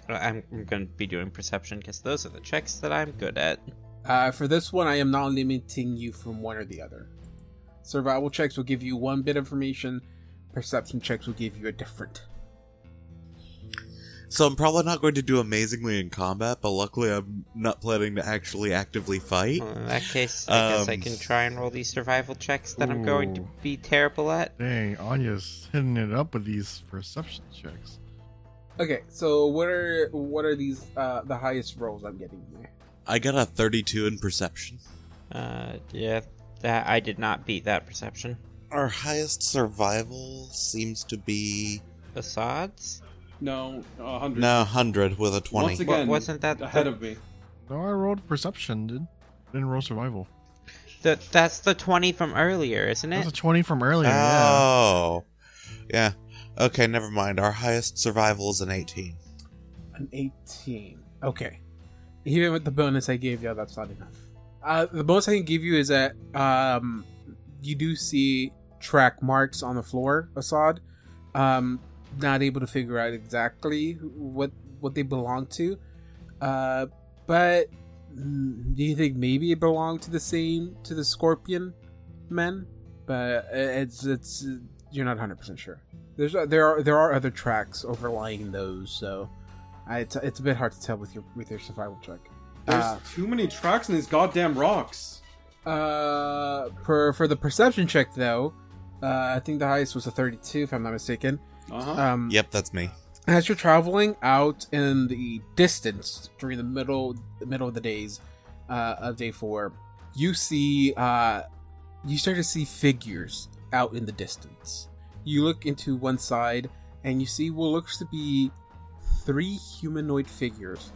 Uh, I'm, I'm going to be doing perception because those are the checks that I'm good at. Uh, for this one, I am not limiting you from one or the other. Survival checks will give you one bit of information. Perception checks will give you a different. So I'm probably not going to do amazingly in combat, but luckily I'm not planning to actually actively fight. Well, in that case, I guess I Um, can try and roll these survival checks that I'm going to be terrible at. Dang, Anya's hitting it up with these perception checks. Okay, so what are what are these uh, the highest rolls I'm getting here? I got a 32 in perception. Uh, yeah, that I did not beat that perception. Our highest survival seems to be Assad's? No, a hundred. no 100 with a 20. Once again, Wa- wasn't that ahead the- of me? No, I rolled perception, did didn't roll survival. The, that's the 20 from earlier, isn't That's it? a twenty from earlier. yeah. Oh. Yeah. Okay, never mind. Our highest survival is an 18. An 18. Okay. Even with the bonus I gave you, that's not enough. Uh, the most I can give you is that um, you do see track marks on the floor, Assad. Um, not able to figure out exactly what what they belong to. Uh, but mm, do you think maybe it belonged to the same to the Scorpion men? But it's it's you're not 100 percent sure. There's there are there are other tracks overlying those, so it's, it's a bit hard to tell with your with your survival check. There's Uh, too many tracks in these goddamn rocks. uh, for for the perception check though, uh, I think the highest was a 32, if I'm not mistaken. Uh huh. Um, Yep, that's me. as you're traveling out in the distance during the middle the middle of the days uh, of day four, you see uh, you start to see figures out in the distance. You look into one side and you see what looks to be three humanoid figures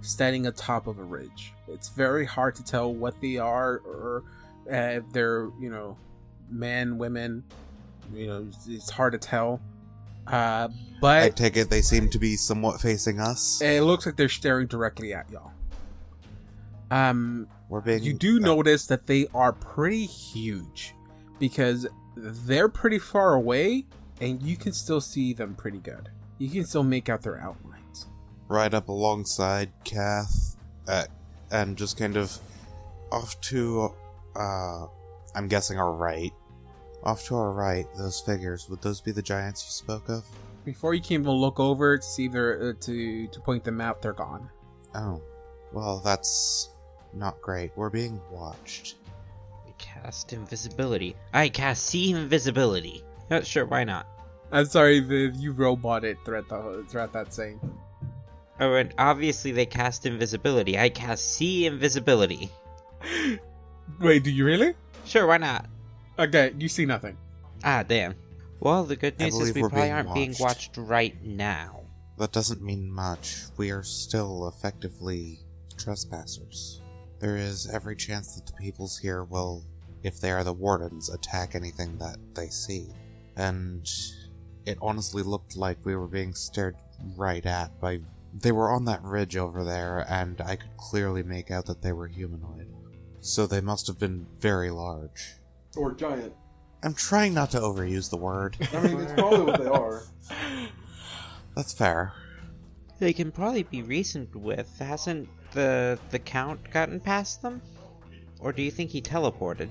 standing atop of a ridge. It's very hard to tell what they are or uh, if they're you know men, women. You know, it's- hard to tell. Uh, but I take it they seem to be somewhat facing us. it looks like they're staring directly at y'all. Um, We're being. you do notice that they are pretty huge because they're pretty far away and you can still see them pretty good. You can still make out their outlines. Right up alongside Kath, uh, and just kind of off to, uh, I'm guessing our right. Off to our right, those figures, would those be the giants you spoke of? Before you can even look over to see their uh, to to point them out, they're gone. Oh, well, that's not great. We're being watched. I cast invisibility. I cast see invisibility. Uh, sure, why not? I'm sorry, Viv, you roboted throughout the throughout that saying. Oh, and obviously they cast invisibility. I cast see invisibility. Wait, do you really? Sure, why not? Okay, you see nothing. Ah, damn. Well, the good news is we probably being aren't being watched. watched right now. That doesn't mean much. We are still effectively trespassers. There is every chance that the peoples here will, if they are the wardens, attack anything that they see. And it honestly looked like we were being stared right at by. They were on that ridge over there, and I could clearly make out that they were humanoid. So they must have been very large. Or giant. I'm trying not to overuse the word. I mean, it's probably what they are. That's fair. They can probably be reasoned with. Hasn't the the count gotten past them? Or do you think he teleported?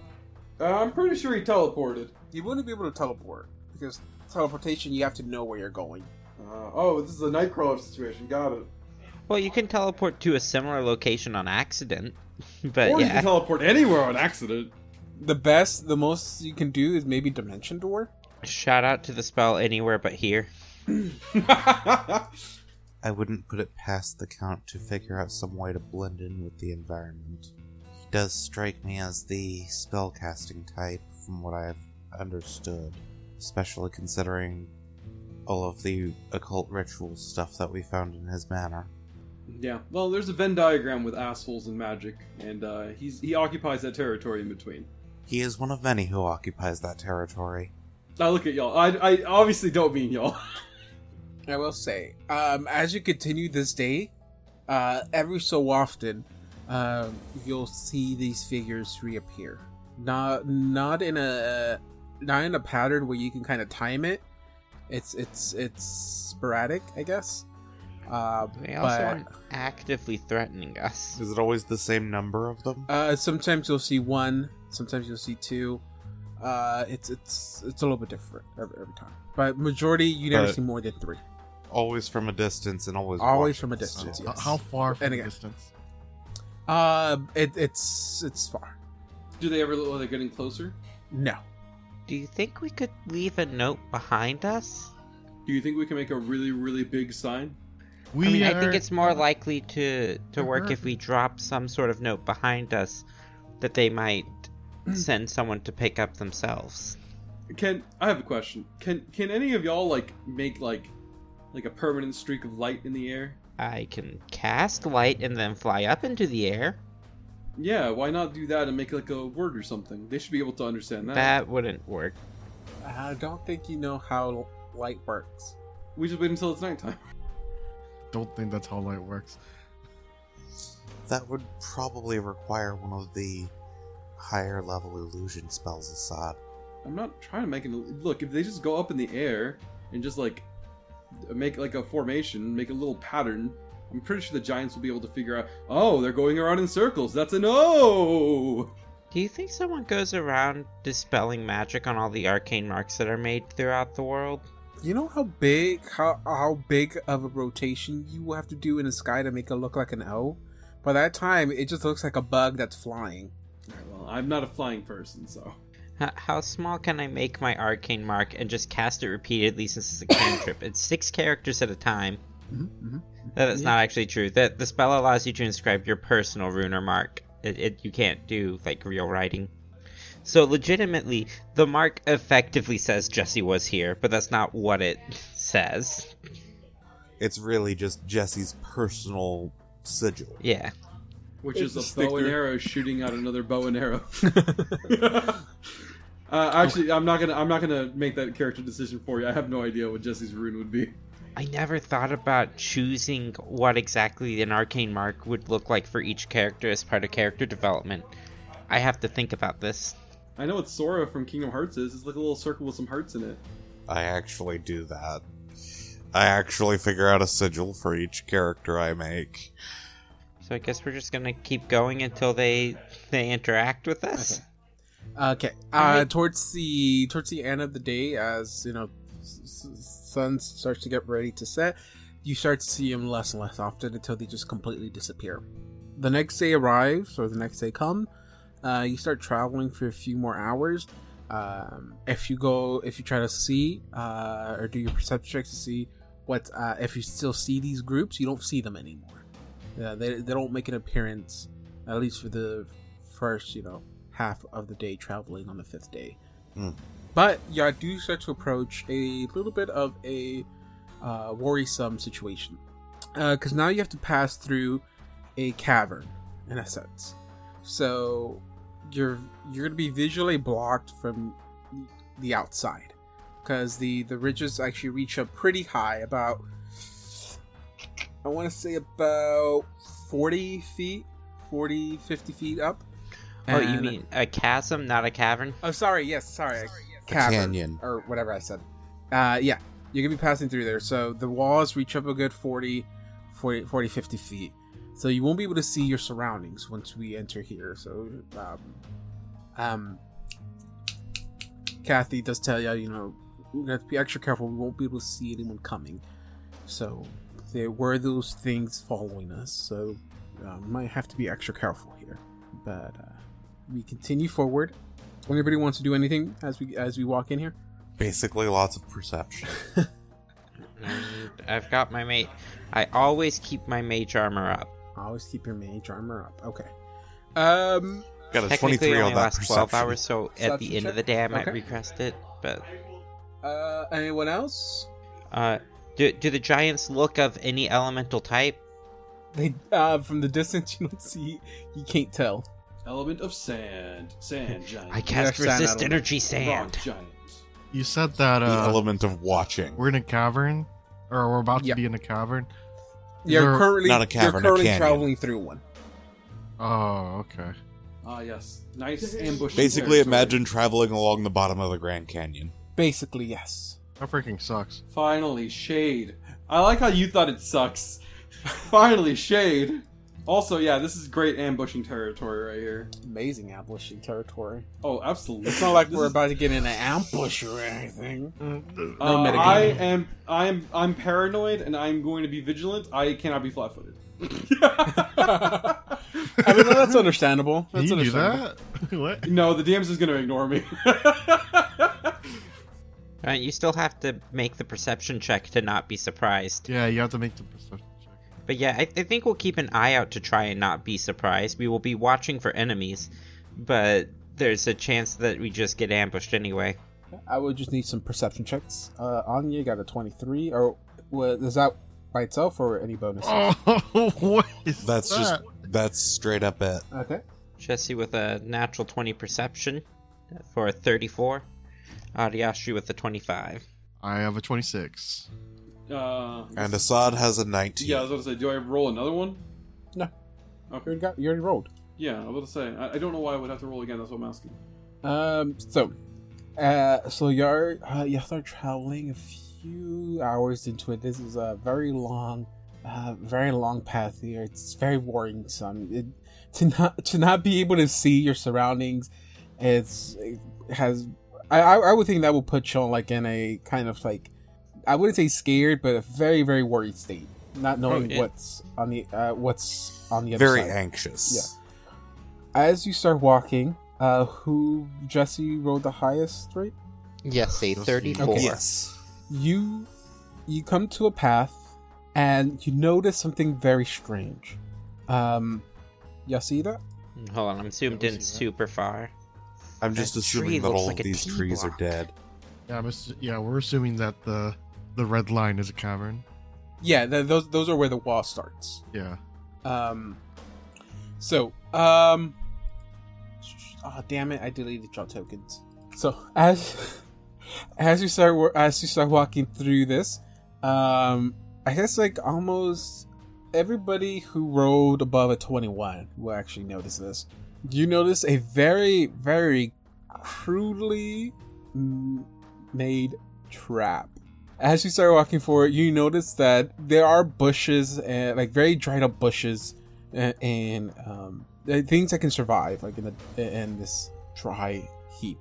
Uh, I'm pretty sure he teleported. You wouldn't be able to teleport because teleportation you have to know where you're going. Uh, oh, this is a Nightcrawler situation. Got it. Well, you can teleport to a similar location on accident. But or you yeah. can teleport anywhere on accident. The best, the most you can do is maybe dimension door. Shout out to the spell anywhere but here. I wouldn't put it past the Count to figure out some way to blend in with the environment. He does strike me as the spellcasting type, from what I've understood, especially considering all of the occult ritual stuff that we found in his manor. yeah. Well, there's a Venn diagram with assholes and magic, and uh, he's he occupies that territory in between. He is one of many who occupies that territory. Now look at y'all. I, I obviously don't mean y'all. I will say, um, as you continue this day, uh, every so often, um, you'll see these figures reappear. Not not in a not in a pattern where you can kind of time it, It's it's it's sporadic, I guess. Uh, They also but aren't actively threatening us. Is it always the same number of them? uh, sometimes you'll see one, sometimes you'll see two. Uh, it's it's it's a little bit different every, every time, but majority you never But- see more than three. Always from a distance and always Always from a distance, H- yes. How far from And the again- distance? Uh, it, it's it's far. Do they ever look like they're getting closer? No, Do you think we could leave a note behind us? Do you think we can make a really, really big sign? We I mean, I think it's more likely to to work Uh-huh. if we drop some sort of note behind us that they might send someone to pick up themselves. Can I have a question? Can can any of y'all like make like like a permanent streak of light in the air? I can cast light and then fly up into the air. Yeah, why not do that and make like a word or something? They should be able to understand that. That wouldn't work. I don't think you know how light works. We just wait until it's nighttime. Don't think that's how light works. That would probably require one of the higher level illusion spells, Assad. I'm not trying to make it. Look, if they just go up in the air and just like make like a formation, make a little pattern, I'm pretty sure the giants will be able to figure out. Oh, they're going around in circles. That's a no. Do you think someone goes around dispelling magic on all the arcane marks that are made throughout the world? You know how big how how big of a rotation you will have to do in the sky to make it look like an O? By that time, it just looks like a bug that's flying. Alright, well, I'm not a flying person, so H- how small can I make my arcane mark and just cast it repeatedly since it's a cantrip? it's six characters at a time. Mm-hmm. That is Yeah. not actually true. That the spell allows you to inscribe your personal rune or mark. It, it you can't do like real writing. So legitimately, the mark effectively says Jesse was here, but that's not what it says. It's really just Jesse's personal sigil. Yeah. which It's is a a bow and arrow shooting out another bow and arrow. uh, actually, I'm not gonna. I'm not gonna make that character decision for you. I have no idea what Jesse's rune would be. I never thought about choosing what exactly an arcane mark would look like for each character as part of character development. I have to think about this. I know what Sora from Kingdom Hearts is. It's like a little circle with some hearts in it. I actually do that. I actually figure out a sigil for each character I make. So I guess we're just gonna keep going until they they interact with us. Okay. Uh, Alright. towards the towards the end of the day, as you know, s- s- sun starts to get ready to set, you start to see them less and less often until they just completely disappear. The next day arrives, or the next day come. Uh, you start traveling for a few more hours. Um, if you go, if you try to see uh, or do your perception checks to see what uh, if you still see these groups, you don't see them anymore. Yeah, they they don't make an appearance, at least for the first, you know, half of the day traveling on the fifth day. Hmm. But yeah, do start to approach a little bit of a uh, worrisome situation because now you have to pass through a cavern in a sense. So you're you're gonna be visually blocked from the outside because the the ridges actually reach up pretty high, about I want to say about 40 feet, 40, 50 feet up. Oh, you mean a chasm, not a cavern? Oh, sorry. Yes, sorry. a Cavern, canyon. or whatever I said. Uh, yeah, you're gonna be passing through there. So the walls reach up a good 40, 40, 40 50 feet. So you won't be able to see your surroundings once we enter here. So, um, um, Kathy does tell you, you know, we have to be extra careful. We won't be able to see anyone coming. So there were those things following us. So uh, might have to be extra careful here. But uh, we continue forward. Anybody wants to do anything as we as we walk in here? Basically, lots of perception. I've got my mate. I always keep my mage armor up. Always keep your mage armor up. Okay. Um. Got a Technically, 23 it on that lasts twelve hours, so at Perception the end of the check? day, I might Okay. recast it. But Uh. Anyone else? uh, do do the giants look of any elemental type? They uh from the distance you don't see you can't tell. Element of sand, sand giant, I cast sand resist element. energy rock sand. giant. You said that the uh, element of watching. we're in a cavern, or we're about to Yep. be in a cavern. You're There- currently Not a cavern, you're currently canyon. traveling through one. Oh, okay. Ah, yes, nice ambush. Basically, imagine traveling along the bottom of the Grand Canyon. Basically, yes. That freaking sucks. Finally, shade. I like how you thought it sucks. Finally, shade. Also, yeah, this is great ambushing territory right here. Amazing ambushing territory. Oh, absolutely. It's not like we're is- about to get in an ambush or anything. Mm, Uh, metagaming. I am, I am, I'm paranoid, and I'm going to be vigilant. I cannot be flat-footed. I mean, that's understandable. Can That's you do understandable. that? what? no, the DM's is going to ignore me. Uh, you still have to make the perception check to not be surprised. Yeah, you have to make the perception check. But yeah, I, I think we'll keep an eye out to try and not be surprised. We will be watching for enemies, but there's a chance that we just get ambushed anyway. I would just need some perception checks. Uh, Anya got a 23. Or what, is that by itself or any bonus? Oh, what is That's just that's straight up it. Okay. Jesse with a natural 20 perception for a 34. Adiastri with a 25. I have a 26. Uh, And Assad has a 19. yeah, I was about to say, do I roll another one? No. You Okay. already, got, you already rolled. Yeah, I was about to say, I, I don't know why I would have to roll again. That's what I'm asking. Um. So, uh, so you're uh, you start traveling a few hours into it. This is a very long, uh, very long path here. It's very worrisome. It, to not to not be able to see your surroundings, it's it has. I I I would think that would put you on like in a kind of like, I wouldn't say scared, but a very very worried state, not knowing yeah. what's on the uh what's on the other side. Very side. anxious. Yeah. As you start walking, uh, who Jesse rolled the highest rate? Yes, a 34. Okay. Yes. You, you come to a path, and you notice something very strange. Um, you see that? Hold on, I'm zoomed in we'll see that. super far. I'm just That assuming that all like of these T trees are dead. Yeah, I'm ass- yeah, we're assuming that the the red line is a cavern. Yeah, th- those those are where the wall starts. Yeah. Um, so um, oh damn it, I deleted draw tokens. So as as you start as you start walking through this, um, I guess like almost everybody who rolled above a twenty one will actually notice this. You notice a very very crudely made trap. As you start walking forward, you notice that there are bushes and like very dried up bushes and, and um, things that can survive like in the in this dry heap,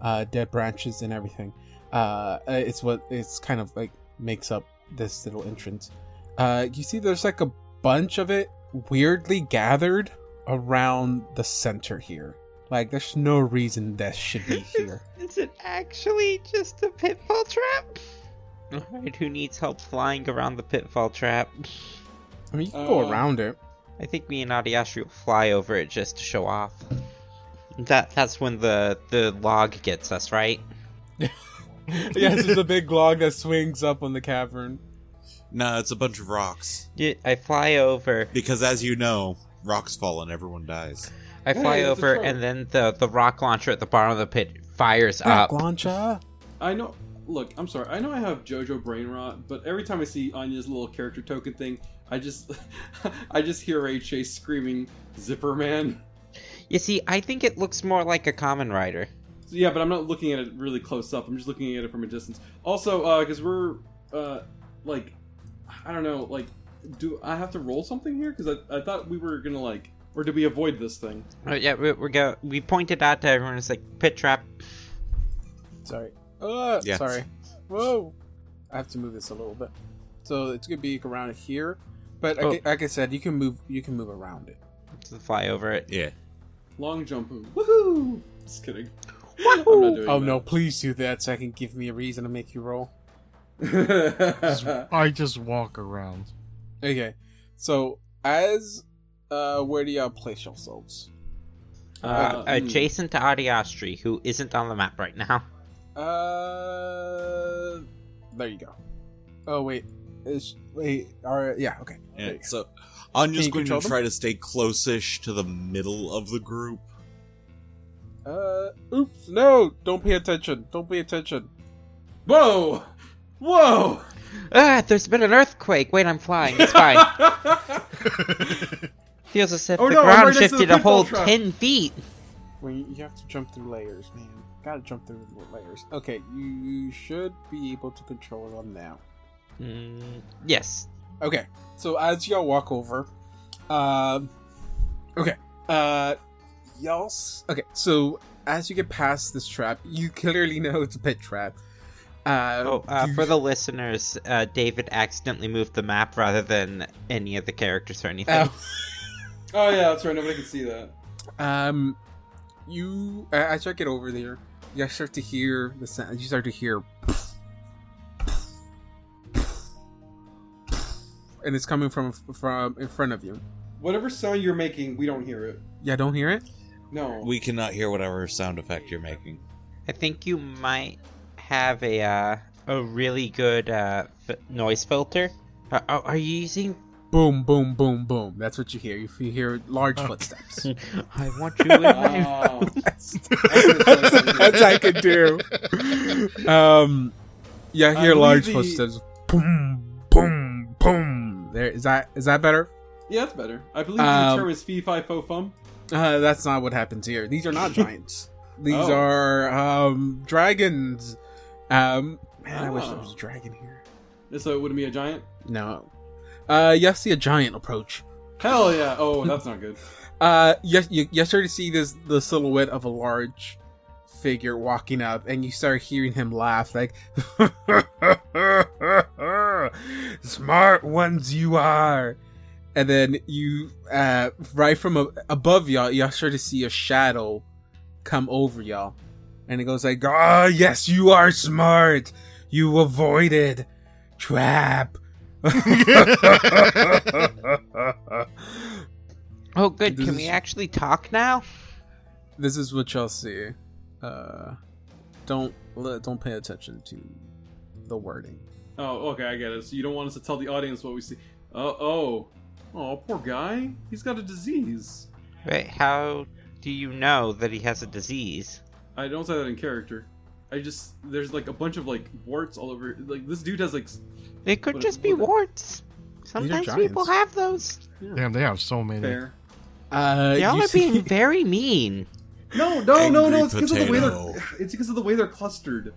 uh, dead branches and everything. Uh, uh, it's what it's kind of like makes up this little entrance. Uh, you see, there's like a bunch of it weirdly gathered around the center here. Like, there's no reason that should be here. Is it actually just a pitfall trap? Alright, who needs help flying around the pitfall trap? I mean, you can go Uh, around it. I think me and Adiastri will fly over it just to show off. That that's when the the log gets us, right? yes, there's a big log that swings up on the cavern. No, it's a bunch of rocks. Yeah, I fly over. Because as you know, rocks fall and everyone dies. I fly Hey, over, and then the the rock launcher at the bottom of the pit fires Back up. launcher. I know. Look, I'm sorry. I know I have JoJo brain rot, but every time I see Anya's little character token thing, I just, I just hear Ray Chase screaming "Zipper Man." You see, I think it looks more like a Kamen Rider. So, yeah, but I'm not looking at it really close up. I'm just looking at it from a distance. Also, because we're, uh, like, I don't know, like, do I have to roll something here? Because I, I thought we were gonna like, or did we avoid this thing? Oh, yeah, we, we go. We pointed out to everyone. It's like pit trap. Sorry. Uh, Yes. sorry. Whoa. I have to move this a little bit. So it's gonna be around here, but Oh. like, like I said, you can move. You can move around it. To fly over it. Yeah. Long jump. Woohoo! Just kidding. I'm not doing Oh no! Please do that so I can give me a reason to make you roll. Just- I just walk around. Okay. So as uh, where do y'all place yourselves? Uh, Uh, adjacent to Adiastri, who isn't on the map right now. Uh, there you go. Oh wait, is wait. All right. Yeah. Okay. Yeah. So I'm Can just going to control them? try to stay close-ish to the middle of the group. Uh, oops! No! Don't pay attention. Don't pay attention. Whoa! Whoa! Ah, there's been an earthquake. Wait, I'm flying. It's fine. Feels as if Oh, the no, ground right next to the shifted a whole trap. ten feet. When you, you have to jump through layers, man. Gotta jump through the layers. Okay, you should be able to control them now. Mm, yes. Okay, so as y'all walk over, um, okay, uh, y'all. s- Okay, so as you get past this trap, you clearly know it's a pit trap. Uh, Oh, uh, for the listeners, uh, David accidentally moved the map rather than any of the characters or anything. Oh. Oh yeah, that's right. Nobody can see that. Um, you uh, as you get over there, you start to hear the sound. You start to hear, and it's coming from from in front of you. Whatever sound you're making, we don't hear it. Yeah, don't hear it. No. We cannot hear whatever sound effect you're making. I think you might have a uh, a really good uh, f- noise filter. Uh, are are you using? Boom, boom, boom, boom. That's what you hear. You you hear large footsteps. I want you in my. Oh. that's, That's- that's I could do. Um, yeah, I I hear large the- footsteps. Boom, boom, boom. There is that. Is that better? yeah, that's better. I believe Um, the term is fee fi fo fum. Uh, that's not what happens here. These are not giants. These Oh. are um dragons. Um, man, I wish there was Oh. a dragon here. So it wouldn't be a giant. No. Uh, you see a giant approach. Hell yeah! Oh, that's not good. Uh, yes, you, you start to see this the silhouette of a large figure walking up, and you start hearing him laugh like, "Smart ones you are." And then you, uh, right from a, above y'all, y'all start to see a shadow come over y'all, and it goes like, "Ah, yes, you are smart. You avoided trap." Oh, good. This Can is- we actually talk now? this is what y'all see. Uh, don't le- don't pay attention to the wording. Oh, okay, I get it. So you don't want us to tell the audience what we see. Oh, oh, oh, poor guy. He's got a disease. Wait, how do you know that he has a disease? I don't say that in character. I just there's like a bunch of like warts all over. Like this dude has like. S- It could What- just be what- warts. Sometimes people giants. have those. Damn, they have so many. Fair. Uh, Y'all you are see- being very mean. No, no, no, Angry no. It's because of the way they're. It's because of the way they're clustered.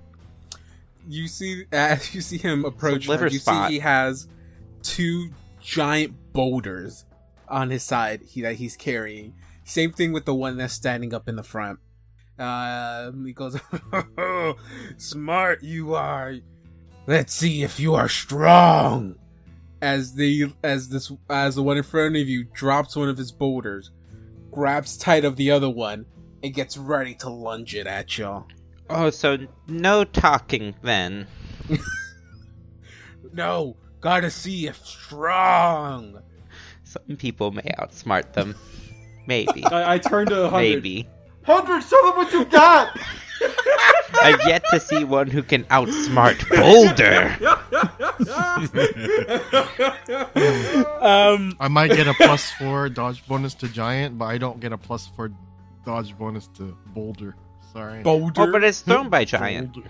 you see as you see him approach, liver like, you spot. see he has two giant boulders on his side he, that he's carrying. Same thing with the one that's standing up in the front. Um, he goes, "Smart you are. Let's see if you are strong." As the as this as the one in front of you drops one of his boulders, grabs tight of the other one, and gets ready to lunge it at y'all. Oh, so no talking then. No, gotta see if strong. Some people may outsmart them. Maybe. I, I turned to hundred. Maybe. Hundred, show them what you got. I've yet to see one who can outsmart Boulder. Um, I might get a plus four dodge bonus to giant, but I don't get a plus four dodge bonus to boulder. Sorry. boulder. Oh, but it's thrown by giant. Boulder.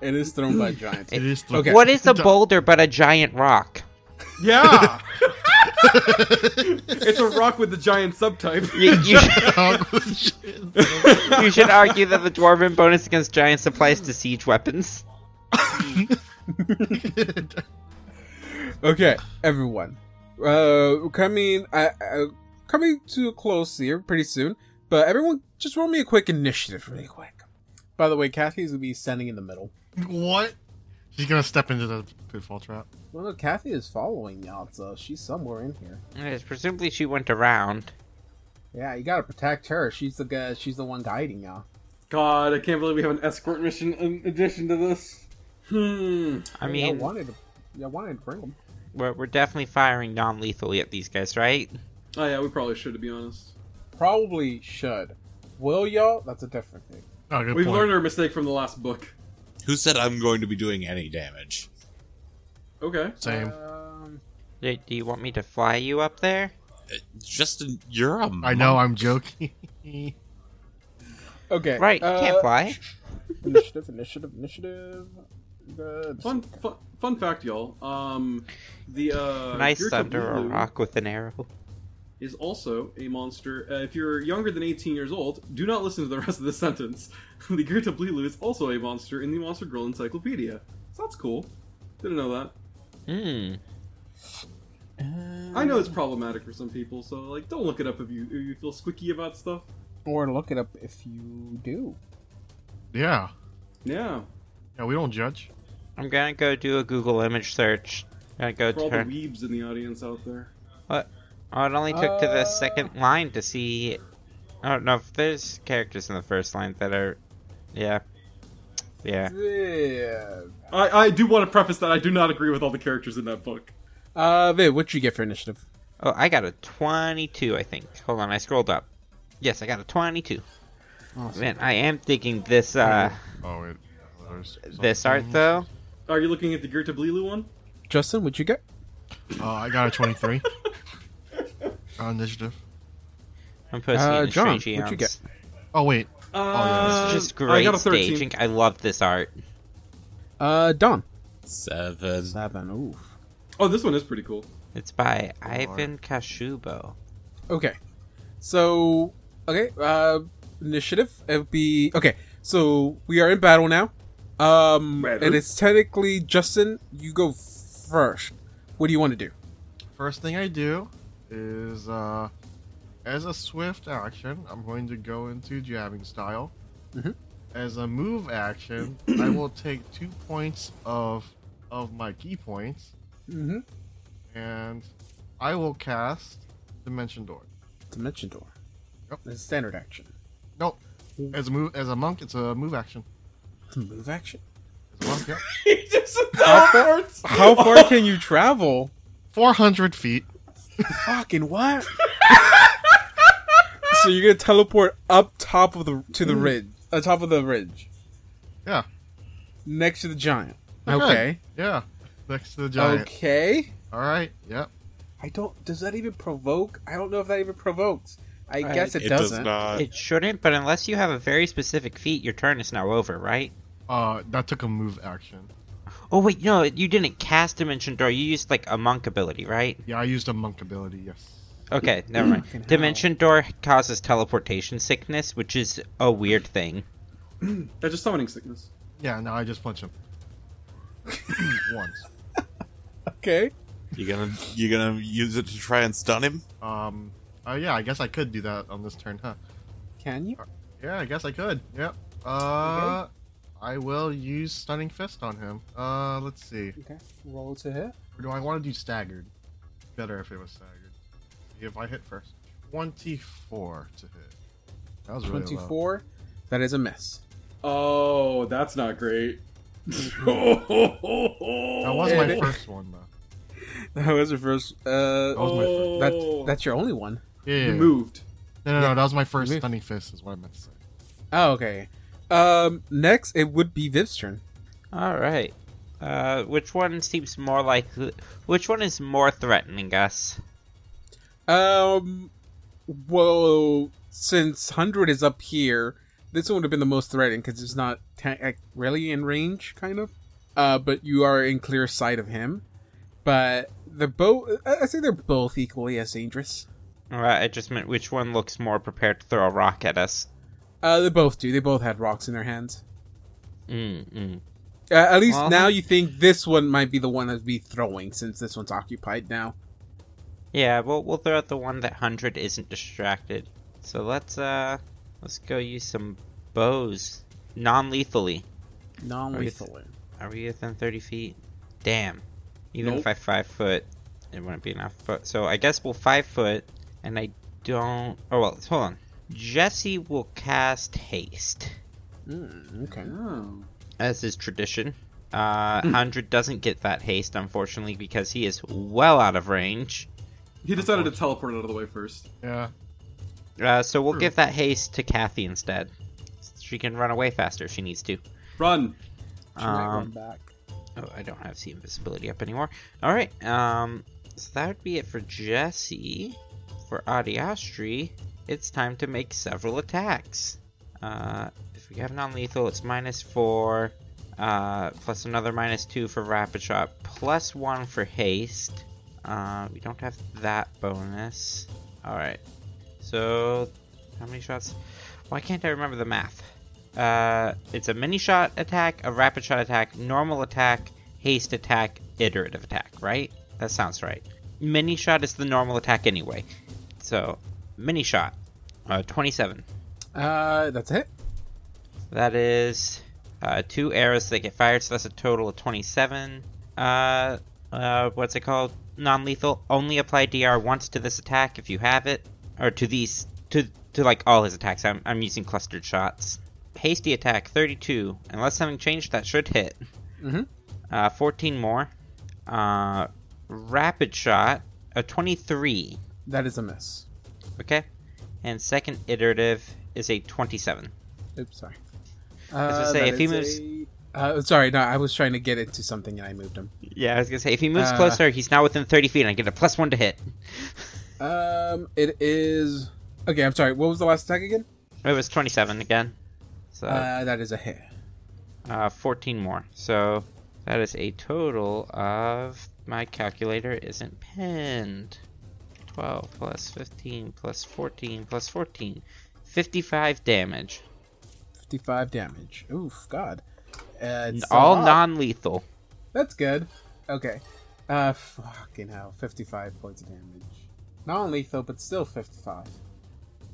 it is thrown by giants. It is thrown. Okay. What is a boulder but a giant rock? yeah. It's a rock with the giant subtype. You, you, should, you should argue that the dwarven bonus against giants applies to siege weapons. Okay, everyone. Uh, coming, uh, uh, coming to a close here pretty soon. But everyone, just roll me a quick initiative, really quick. By the way, Kathy's gonna be standing in the middle. what? She's gonna step into the pitfall trap. Well, no, Kathy is following y'all, so she's somewhere in here. Yes, presumably she went around. Yeah, you gotta protect her. She's the guy. She's the one guiding y'all. God, I can't believe we have an escort mission in addition to this. Hmm. I Y'all mean, wanted to, y'all wanted to bring them. we're, we're definitely firing non-lethally at these guys, right? Oh yeah, we probably should, to be honest. Probably should. Will y'all? That's a different thing. Oh, good We've point. learned our mistake from the last book. Who said I'm going to be doing any damage? Okay. Same. Um, Do, do you want me to fly you up there? Just a, you're a I know. monk. I'm joking. okay. Right, you uh, can't fly. Initiative, initiative, initiative. Good. Fun, fun, fun fact, y'all. Um, the uh, Nice Gear thunder or rock with an arrow. Is also a monster. Uh, if you're younger than 18 years old, do not listen to the rest of the sentence. the Girtablilu is also a monster in the Monster Girl Encyclopedia. So that's cool. Didn't know that. Hmm. I know it's problematic for some people, so like, don't look it up if you if you feel squicky about stuff. Or look it up if you do. Yeah. Yeah, Yeah, we don't judge. I'm gonna go do a Google image search. Gonna go for all the turn. weebs in the audience out there. Oh, it only took to the Uh, second line to see. I don't know if there's characters in the first line that are. Yeah. Yeah. Yeah. I, I do want to preface that I do not agree with all the characters in that book. Uh, Viv, what'd you get for initiative? Oh, I got a 22, I think. Hold on, I scrolled up. Yes, I got a 22. Awesome. Man, I am thinking this, uh, Oh, wait. There's this art though. Are you looking at the Girtablilu one? Justin, what'd you get? Uh, I got a 23. uh, initiative. I'm posting Uh, it in John, Strange what'd you Eons. Oh, wait. Uh, It's just great I great got a 13. staging. I love this art. Uh, Don. Seven. Seven. Oof. Oh, this one is pretty cool. It's by Ivan Kashubo. Okay. So, okay, uh, initiative. It would be okay. So we are in battle now. Um, Battle. and it's technically Justin. You go first. What do you want to do? First thing I do is, uh, as a swift action, I'm going to go into jabbing style. Mhm. As a move action, I will take two points of of my ki points, Mm-hmm. and I will cast Dimension Door. Dimension door. Yep. It's a standard action. Nope. As a move, as a monk, it's a move action. It's a move action. As a monk, yep. he just How far- How far can you travel? Four hundred feet. Fucking what? so you're gonna teleport up top of the to the ridge, uh, top of the ridge, Yeah. next to the giant. Okay. Okay. Yeah. Next to the giant. Okay. All right. Yep. I don't. Does that even provoke? I don't know if that even provokes. I Uh, guess it, It does doesn't. not. It shouldn't, but unless you have a very specific feat, your turn is now over, right? Uh, that took a move action. Oh wait, no, you didn't cast Dimension Door. You used like a monk ability, right? Yeah, I used a monk ability. Yes. Okay, never mind. Fucking hell. Dimension Door causes teleportation sickness, which is a weird thing. That's just summoning sickness. Yeah. Now I just punch him. Once. Okay. You gonna you gonna use it to try and stun him? Um. Oh yeah. I guess I could do that on this turn, huh? Can you? Yeah. I guess I could. Yep. Uh. I will use stunning fist on him. Uh. Let's see. Okay. Roll to hit. Or do I want to do staggered? Better if it was staggered. See if I hit first. Twenty-four to hit. That was really low. Twenty-four. That is a miss. Oh, that's not great. That was my first one though. That was your first. Uh, That was my first. that that's your only one. Yeah. yeah, You moved. No, no, no. That was my first stunning fist. Is what I meant to say. Oh, okay. Um, next it would be Viv's turn. All right. Uh, which one seems more like? Which one is more threatening us? Um, well, since hundred is up here, this one would have been the most threatening because it's not ta- really in range, kind of. Uh, but you are in clear sight of him. But they're both. I I say they're both equally as dangerous. All right, I just meant which one looks more prepared to throw a rock at us. Uh, they both do. They both had rocks in their hands. Mm, mm. Uh, at least Well- now you think this one might be the one that'd be throwing, since this one's occupied now. Yeah, we'll we'll throw out the one that hundred isn't distracted. So let's uh let's go use some bows non-lethally. Non-lethal. Are we within thirty feet? Damn. Even Nope. if I five foot, it wouldn't be enough. But so I guess we'll five foot, and I don't. Oh well, hold on. Jesse will cast haste, Mm, okay. Oh. as is tradition. Uh, hundred doesn't get that haste, unfortunately, because he is well out of range. He decided to teleport out of the way first. Yeah. Uh, so we'll give that haste to Kathy instead. She can run away faster if she needs to. Run. She might run Um, back. oh, I don't have the invisibility up anymore. All right. Um, so that would be it for Jesse. For Adiastri, it's time to make several attacks. Uh, if we have non-lethal, it's minus four, uh, plus another minus two for rapid shot, plus one for haste. Uh, we don't have that bonus. All right. So, how many shots? Why can't I remember the math? Uh, it's a Manyshot attack, a rapid shot attack, normal attack, haste attack, iterative attack, right? That sounds right. Manyshot is the normal attack anyway. So, Manyshot. Uh, 27. Uh, that's it. That is uh, two arrows that get fired, so that's a total of 27. Uh, uh, what's it called? Non lethal. Only apply DR once to this attack if you have it. Or to these. To, to like all his attacks. I'm, I'm using clustered shots. Hasty attack 32. Unless something changed, that should hit. Mhm. Uh, 14 more. Uh, rapid shot, a 23. That is a miss. Okay? And second iterative is a 27. Oops, sorry. was gonna Uh, say, if he moves- a- Uh, sorry, no, I was trying to get into something and I moved him. Yeah, I was gonna say, if he moves Uh, closer, he's now within 30 feet and I get a plus one to hit. Um, it is. Okay, I'm sorry. What was the last attack again? It was 27 again. So, Uh, that is a hit. uh, 14 more. So, that is a total of. My calculator isn't pinned. 12 plus 15 plus 14 plus 14. 55 damage. 55 damage. Oof, God. Uh, All non lethal. That's good. Okay. Uh, fucking hell. 55 points of damage. Not lethal, but still 55.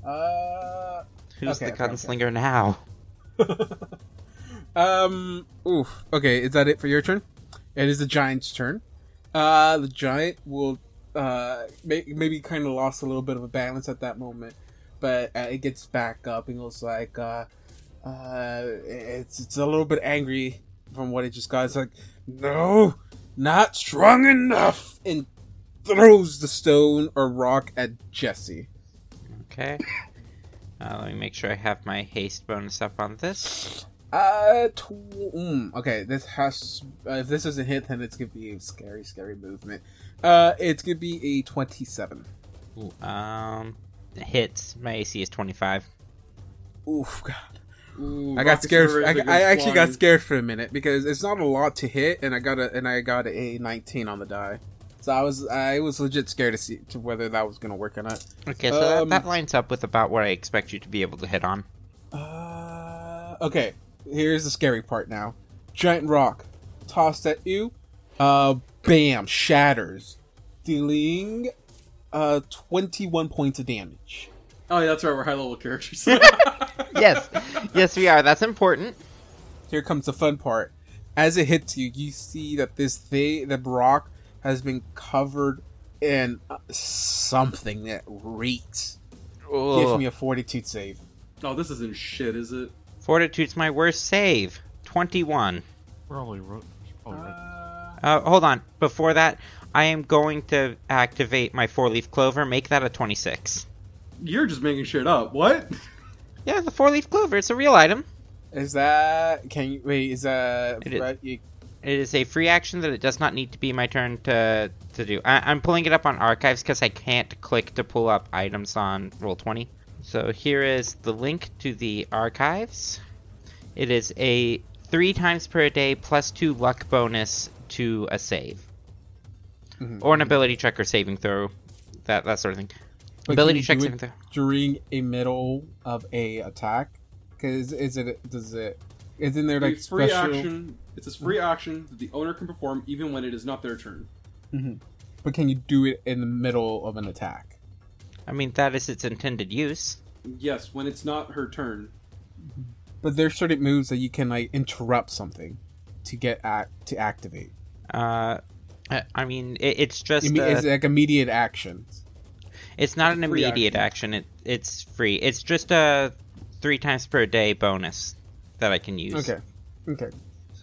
Uh. Who's Okay, the okay, okay. gunslinger now? um. Oof. Okay, is that it for your turn? It is the giant's turn. Uh, the giant will uh may- maybe kind of lost a little bit of a balance at that moment, but uh, it gets back up and goes like uh, uh, it's it's a little bit angry from what it just got. It's like, no, not strong enough, and throws the stone or rock at Jesse. Okay. Uh, let me make sure I have my haste bonus up on this. Uh, tw- mm, okay. This has uh, if this doesn't hit, then it's gonna be a scary, scary movement. Uh, it's gonna be a twenty-seven. Um, hits. My AC is 25. Oof, God. Ooh, I got scared. Survey I, is a good I actually got scared for a minute because it's not a lot to hit, and I got a and I got a nineteen on the die. So I was I was legit scared to see to whether that was gonna work or not. Okay, so Um, that, that lines up with about what I expect you to be able to hit on. Uh, okay. Here's the scary part now. Giant rock tossed at you. Uh, bam, shatters, dealing uh 21 points of damage. Oh, yeah, that's right. We're high level characters. yes, yes, we are. That's important. Here comes the fun part. As it hits you, you see that this thing, the rock, has been covered in uh, something that reeks. Give me a fortitude save. oh, this isn't shit, is it? Fortitude's my worst save. 21. Probably wrote. Probably right. Uh, Uh, hold on. Before that, I am going to activate my four leaf clover. Make that a 26. You're just making shit up. What? Yeah, the four leaf clover. It's a real item. is that? Can you wait? Is that? It is. right, you- It is a free action that it does not need to be my turn to to do. I, I'm pulling it up on archives because I can't click to pull up items on Roll20. So here is the link to the archives. It is a three times per day plus two luck bonus to a save, Mhm. or an ability check or saving throw, that that sort of thing. But ability check saving throw. during a middle of a attack? Because is it does it isn't there like It's free special? action. It's a free action that the owner can perform even when it is not their turn. Mhm. But can you do it in the middle of an attack? I mean, that is its intended use. Yes, when it's not her turn. But there's certain moves that you can like interrupt something to get act to activate. Uh, I- I mean, it, it's just. Imme- uh, it's like immediate actions. It's not an immediate action. It it's free. It's just a three times per day bonus that I can use. Okay. Okay.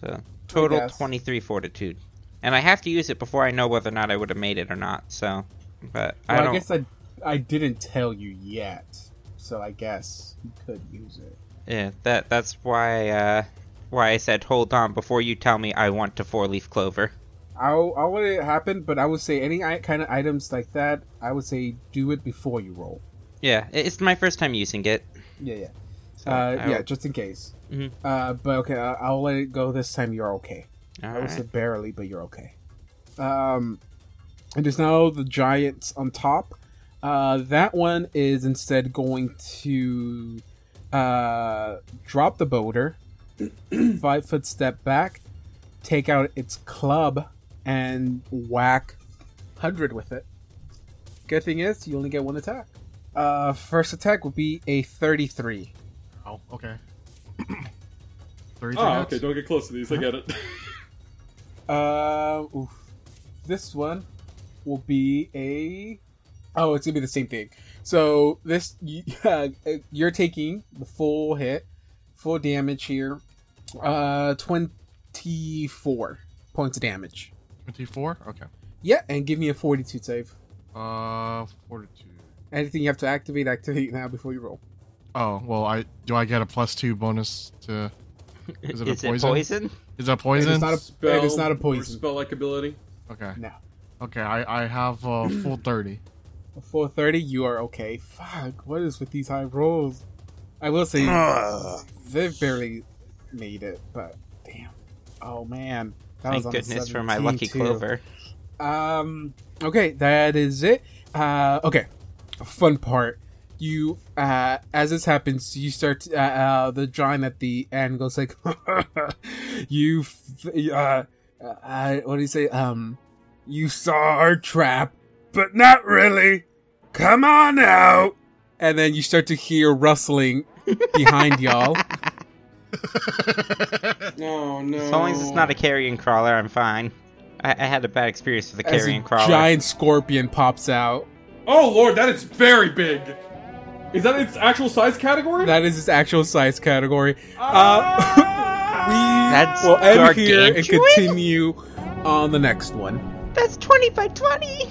So total twenty three fortitude, and I have to use it before I know whether or not I would have made it or not. So, but I Well, I, don't. guess I I didn't tell you yet, so I guess you could use it. Yeah, that that's why uh, why I said hold on before you tell me I want to four leaf clover. I'll I'll let it happen, but I would say any i- kind of items like that, I would say do it before you roll. Yeah, it's my first time using it. Yeah, yeah. So Uh, I yeah, just in case. Mhm. Uh, but okay, I- I'll let it go this time. You're okay. all I would say barely, but you're okay. Um, it is now the giants on top. Uh, that one is instead going to uh, drop the boulder, five foot step back, take out its club, and whack hundred with it. Good thing is, you only get one attack. Uh, first attack would be a thirty-three. Oh, okay. 33 Oh, hits? okay. Don't get close to these. I get it. Uh, oof. This one will be a. Oh, it's gonna be the same thing. So this uh, you're taking the full hit, full damage here. Uh, twenty-four points of damage. 24? Okay. Yeah, and give me a fortitude save. Uh, 42. Anything you have to activate, activate now before you roll. Oh, well, I do I get a plus two bonus to. Is it a poison? it poison? Is that poison? It's not a. Spell it's not a poison. Spell like ability. Okay. No. Okay, I, I have uh, full 30. A full thirty, you are okay. Fuck, what is with these high rolls? I will say they've barely made it, but damn. Oh man, that Thank was goodness for my lucky too. clover. Um. Okay, that is it. Uh. Okay. Fun part. You, uh, as this happens, you start. To, uh, uh, the giant at the end goes like, "You, f- uh, uh, what do you say? Um, you saw our trap, but not really. Come on out." And then you start to hear rustling behind y'all. Oh no. As long as it's not a carrion crawler, I'm fine. I, I had a bad experience with a As a carrion crawler. giant scorpion pops out. Oh lord, that is very big. Is that its actual size category? That is its actual size category. Ah! we That's will end here and continue on the next one. That's 20 by 20!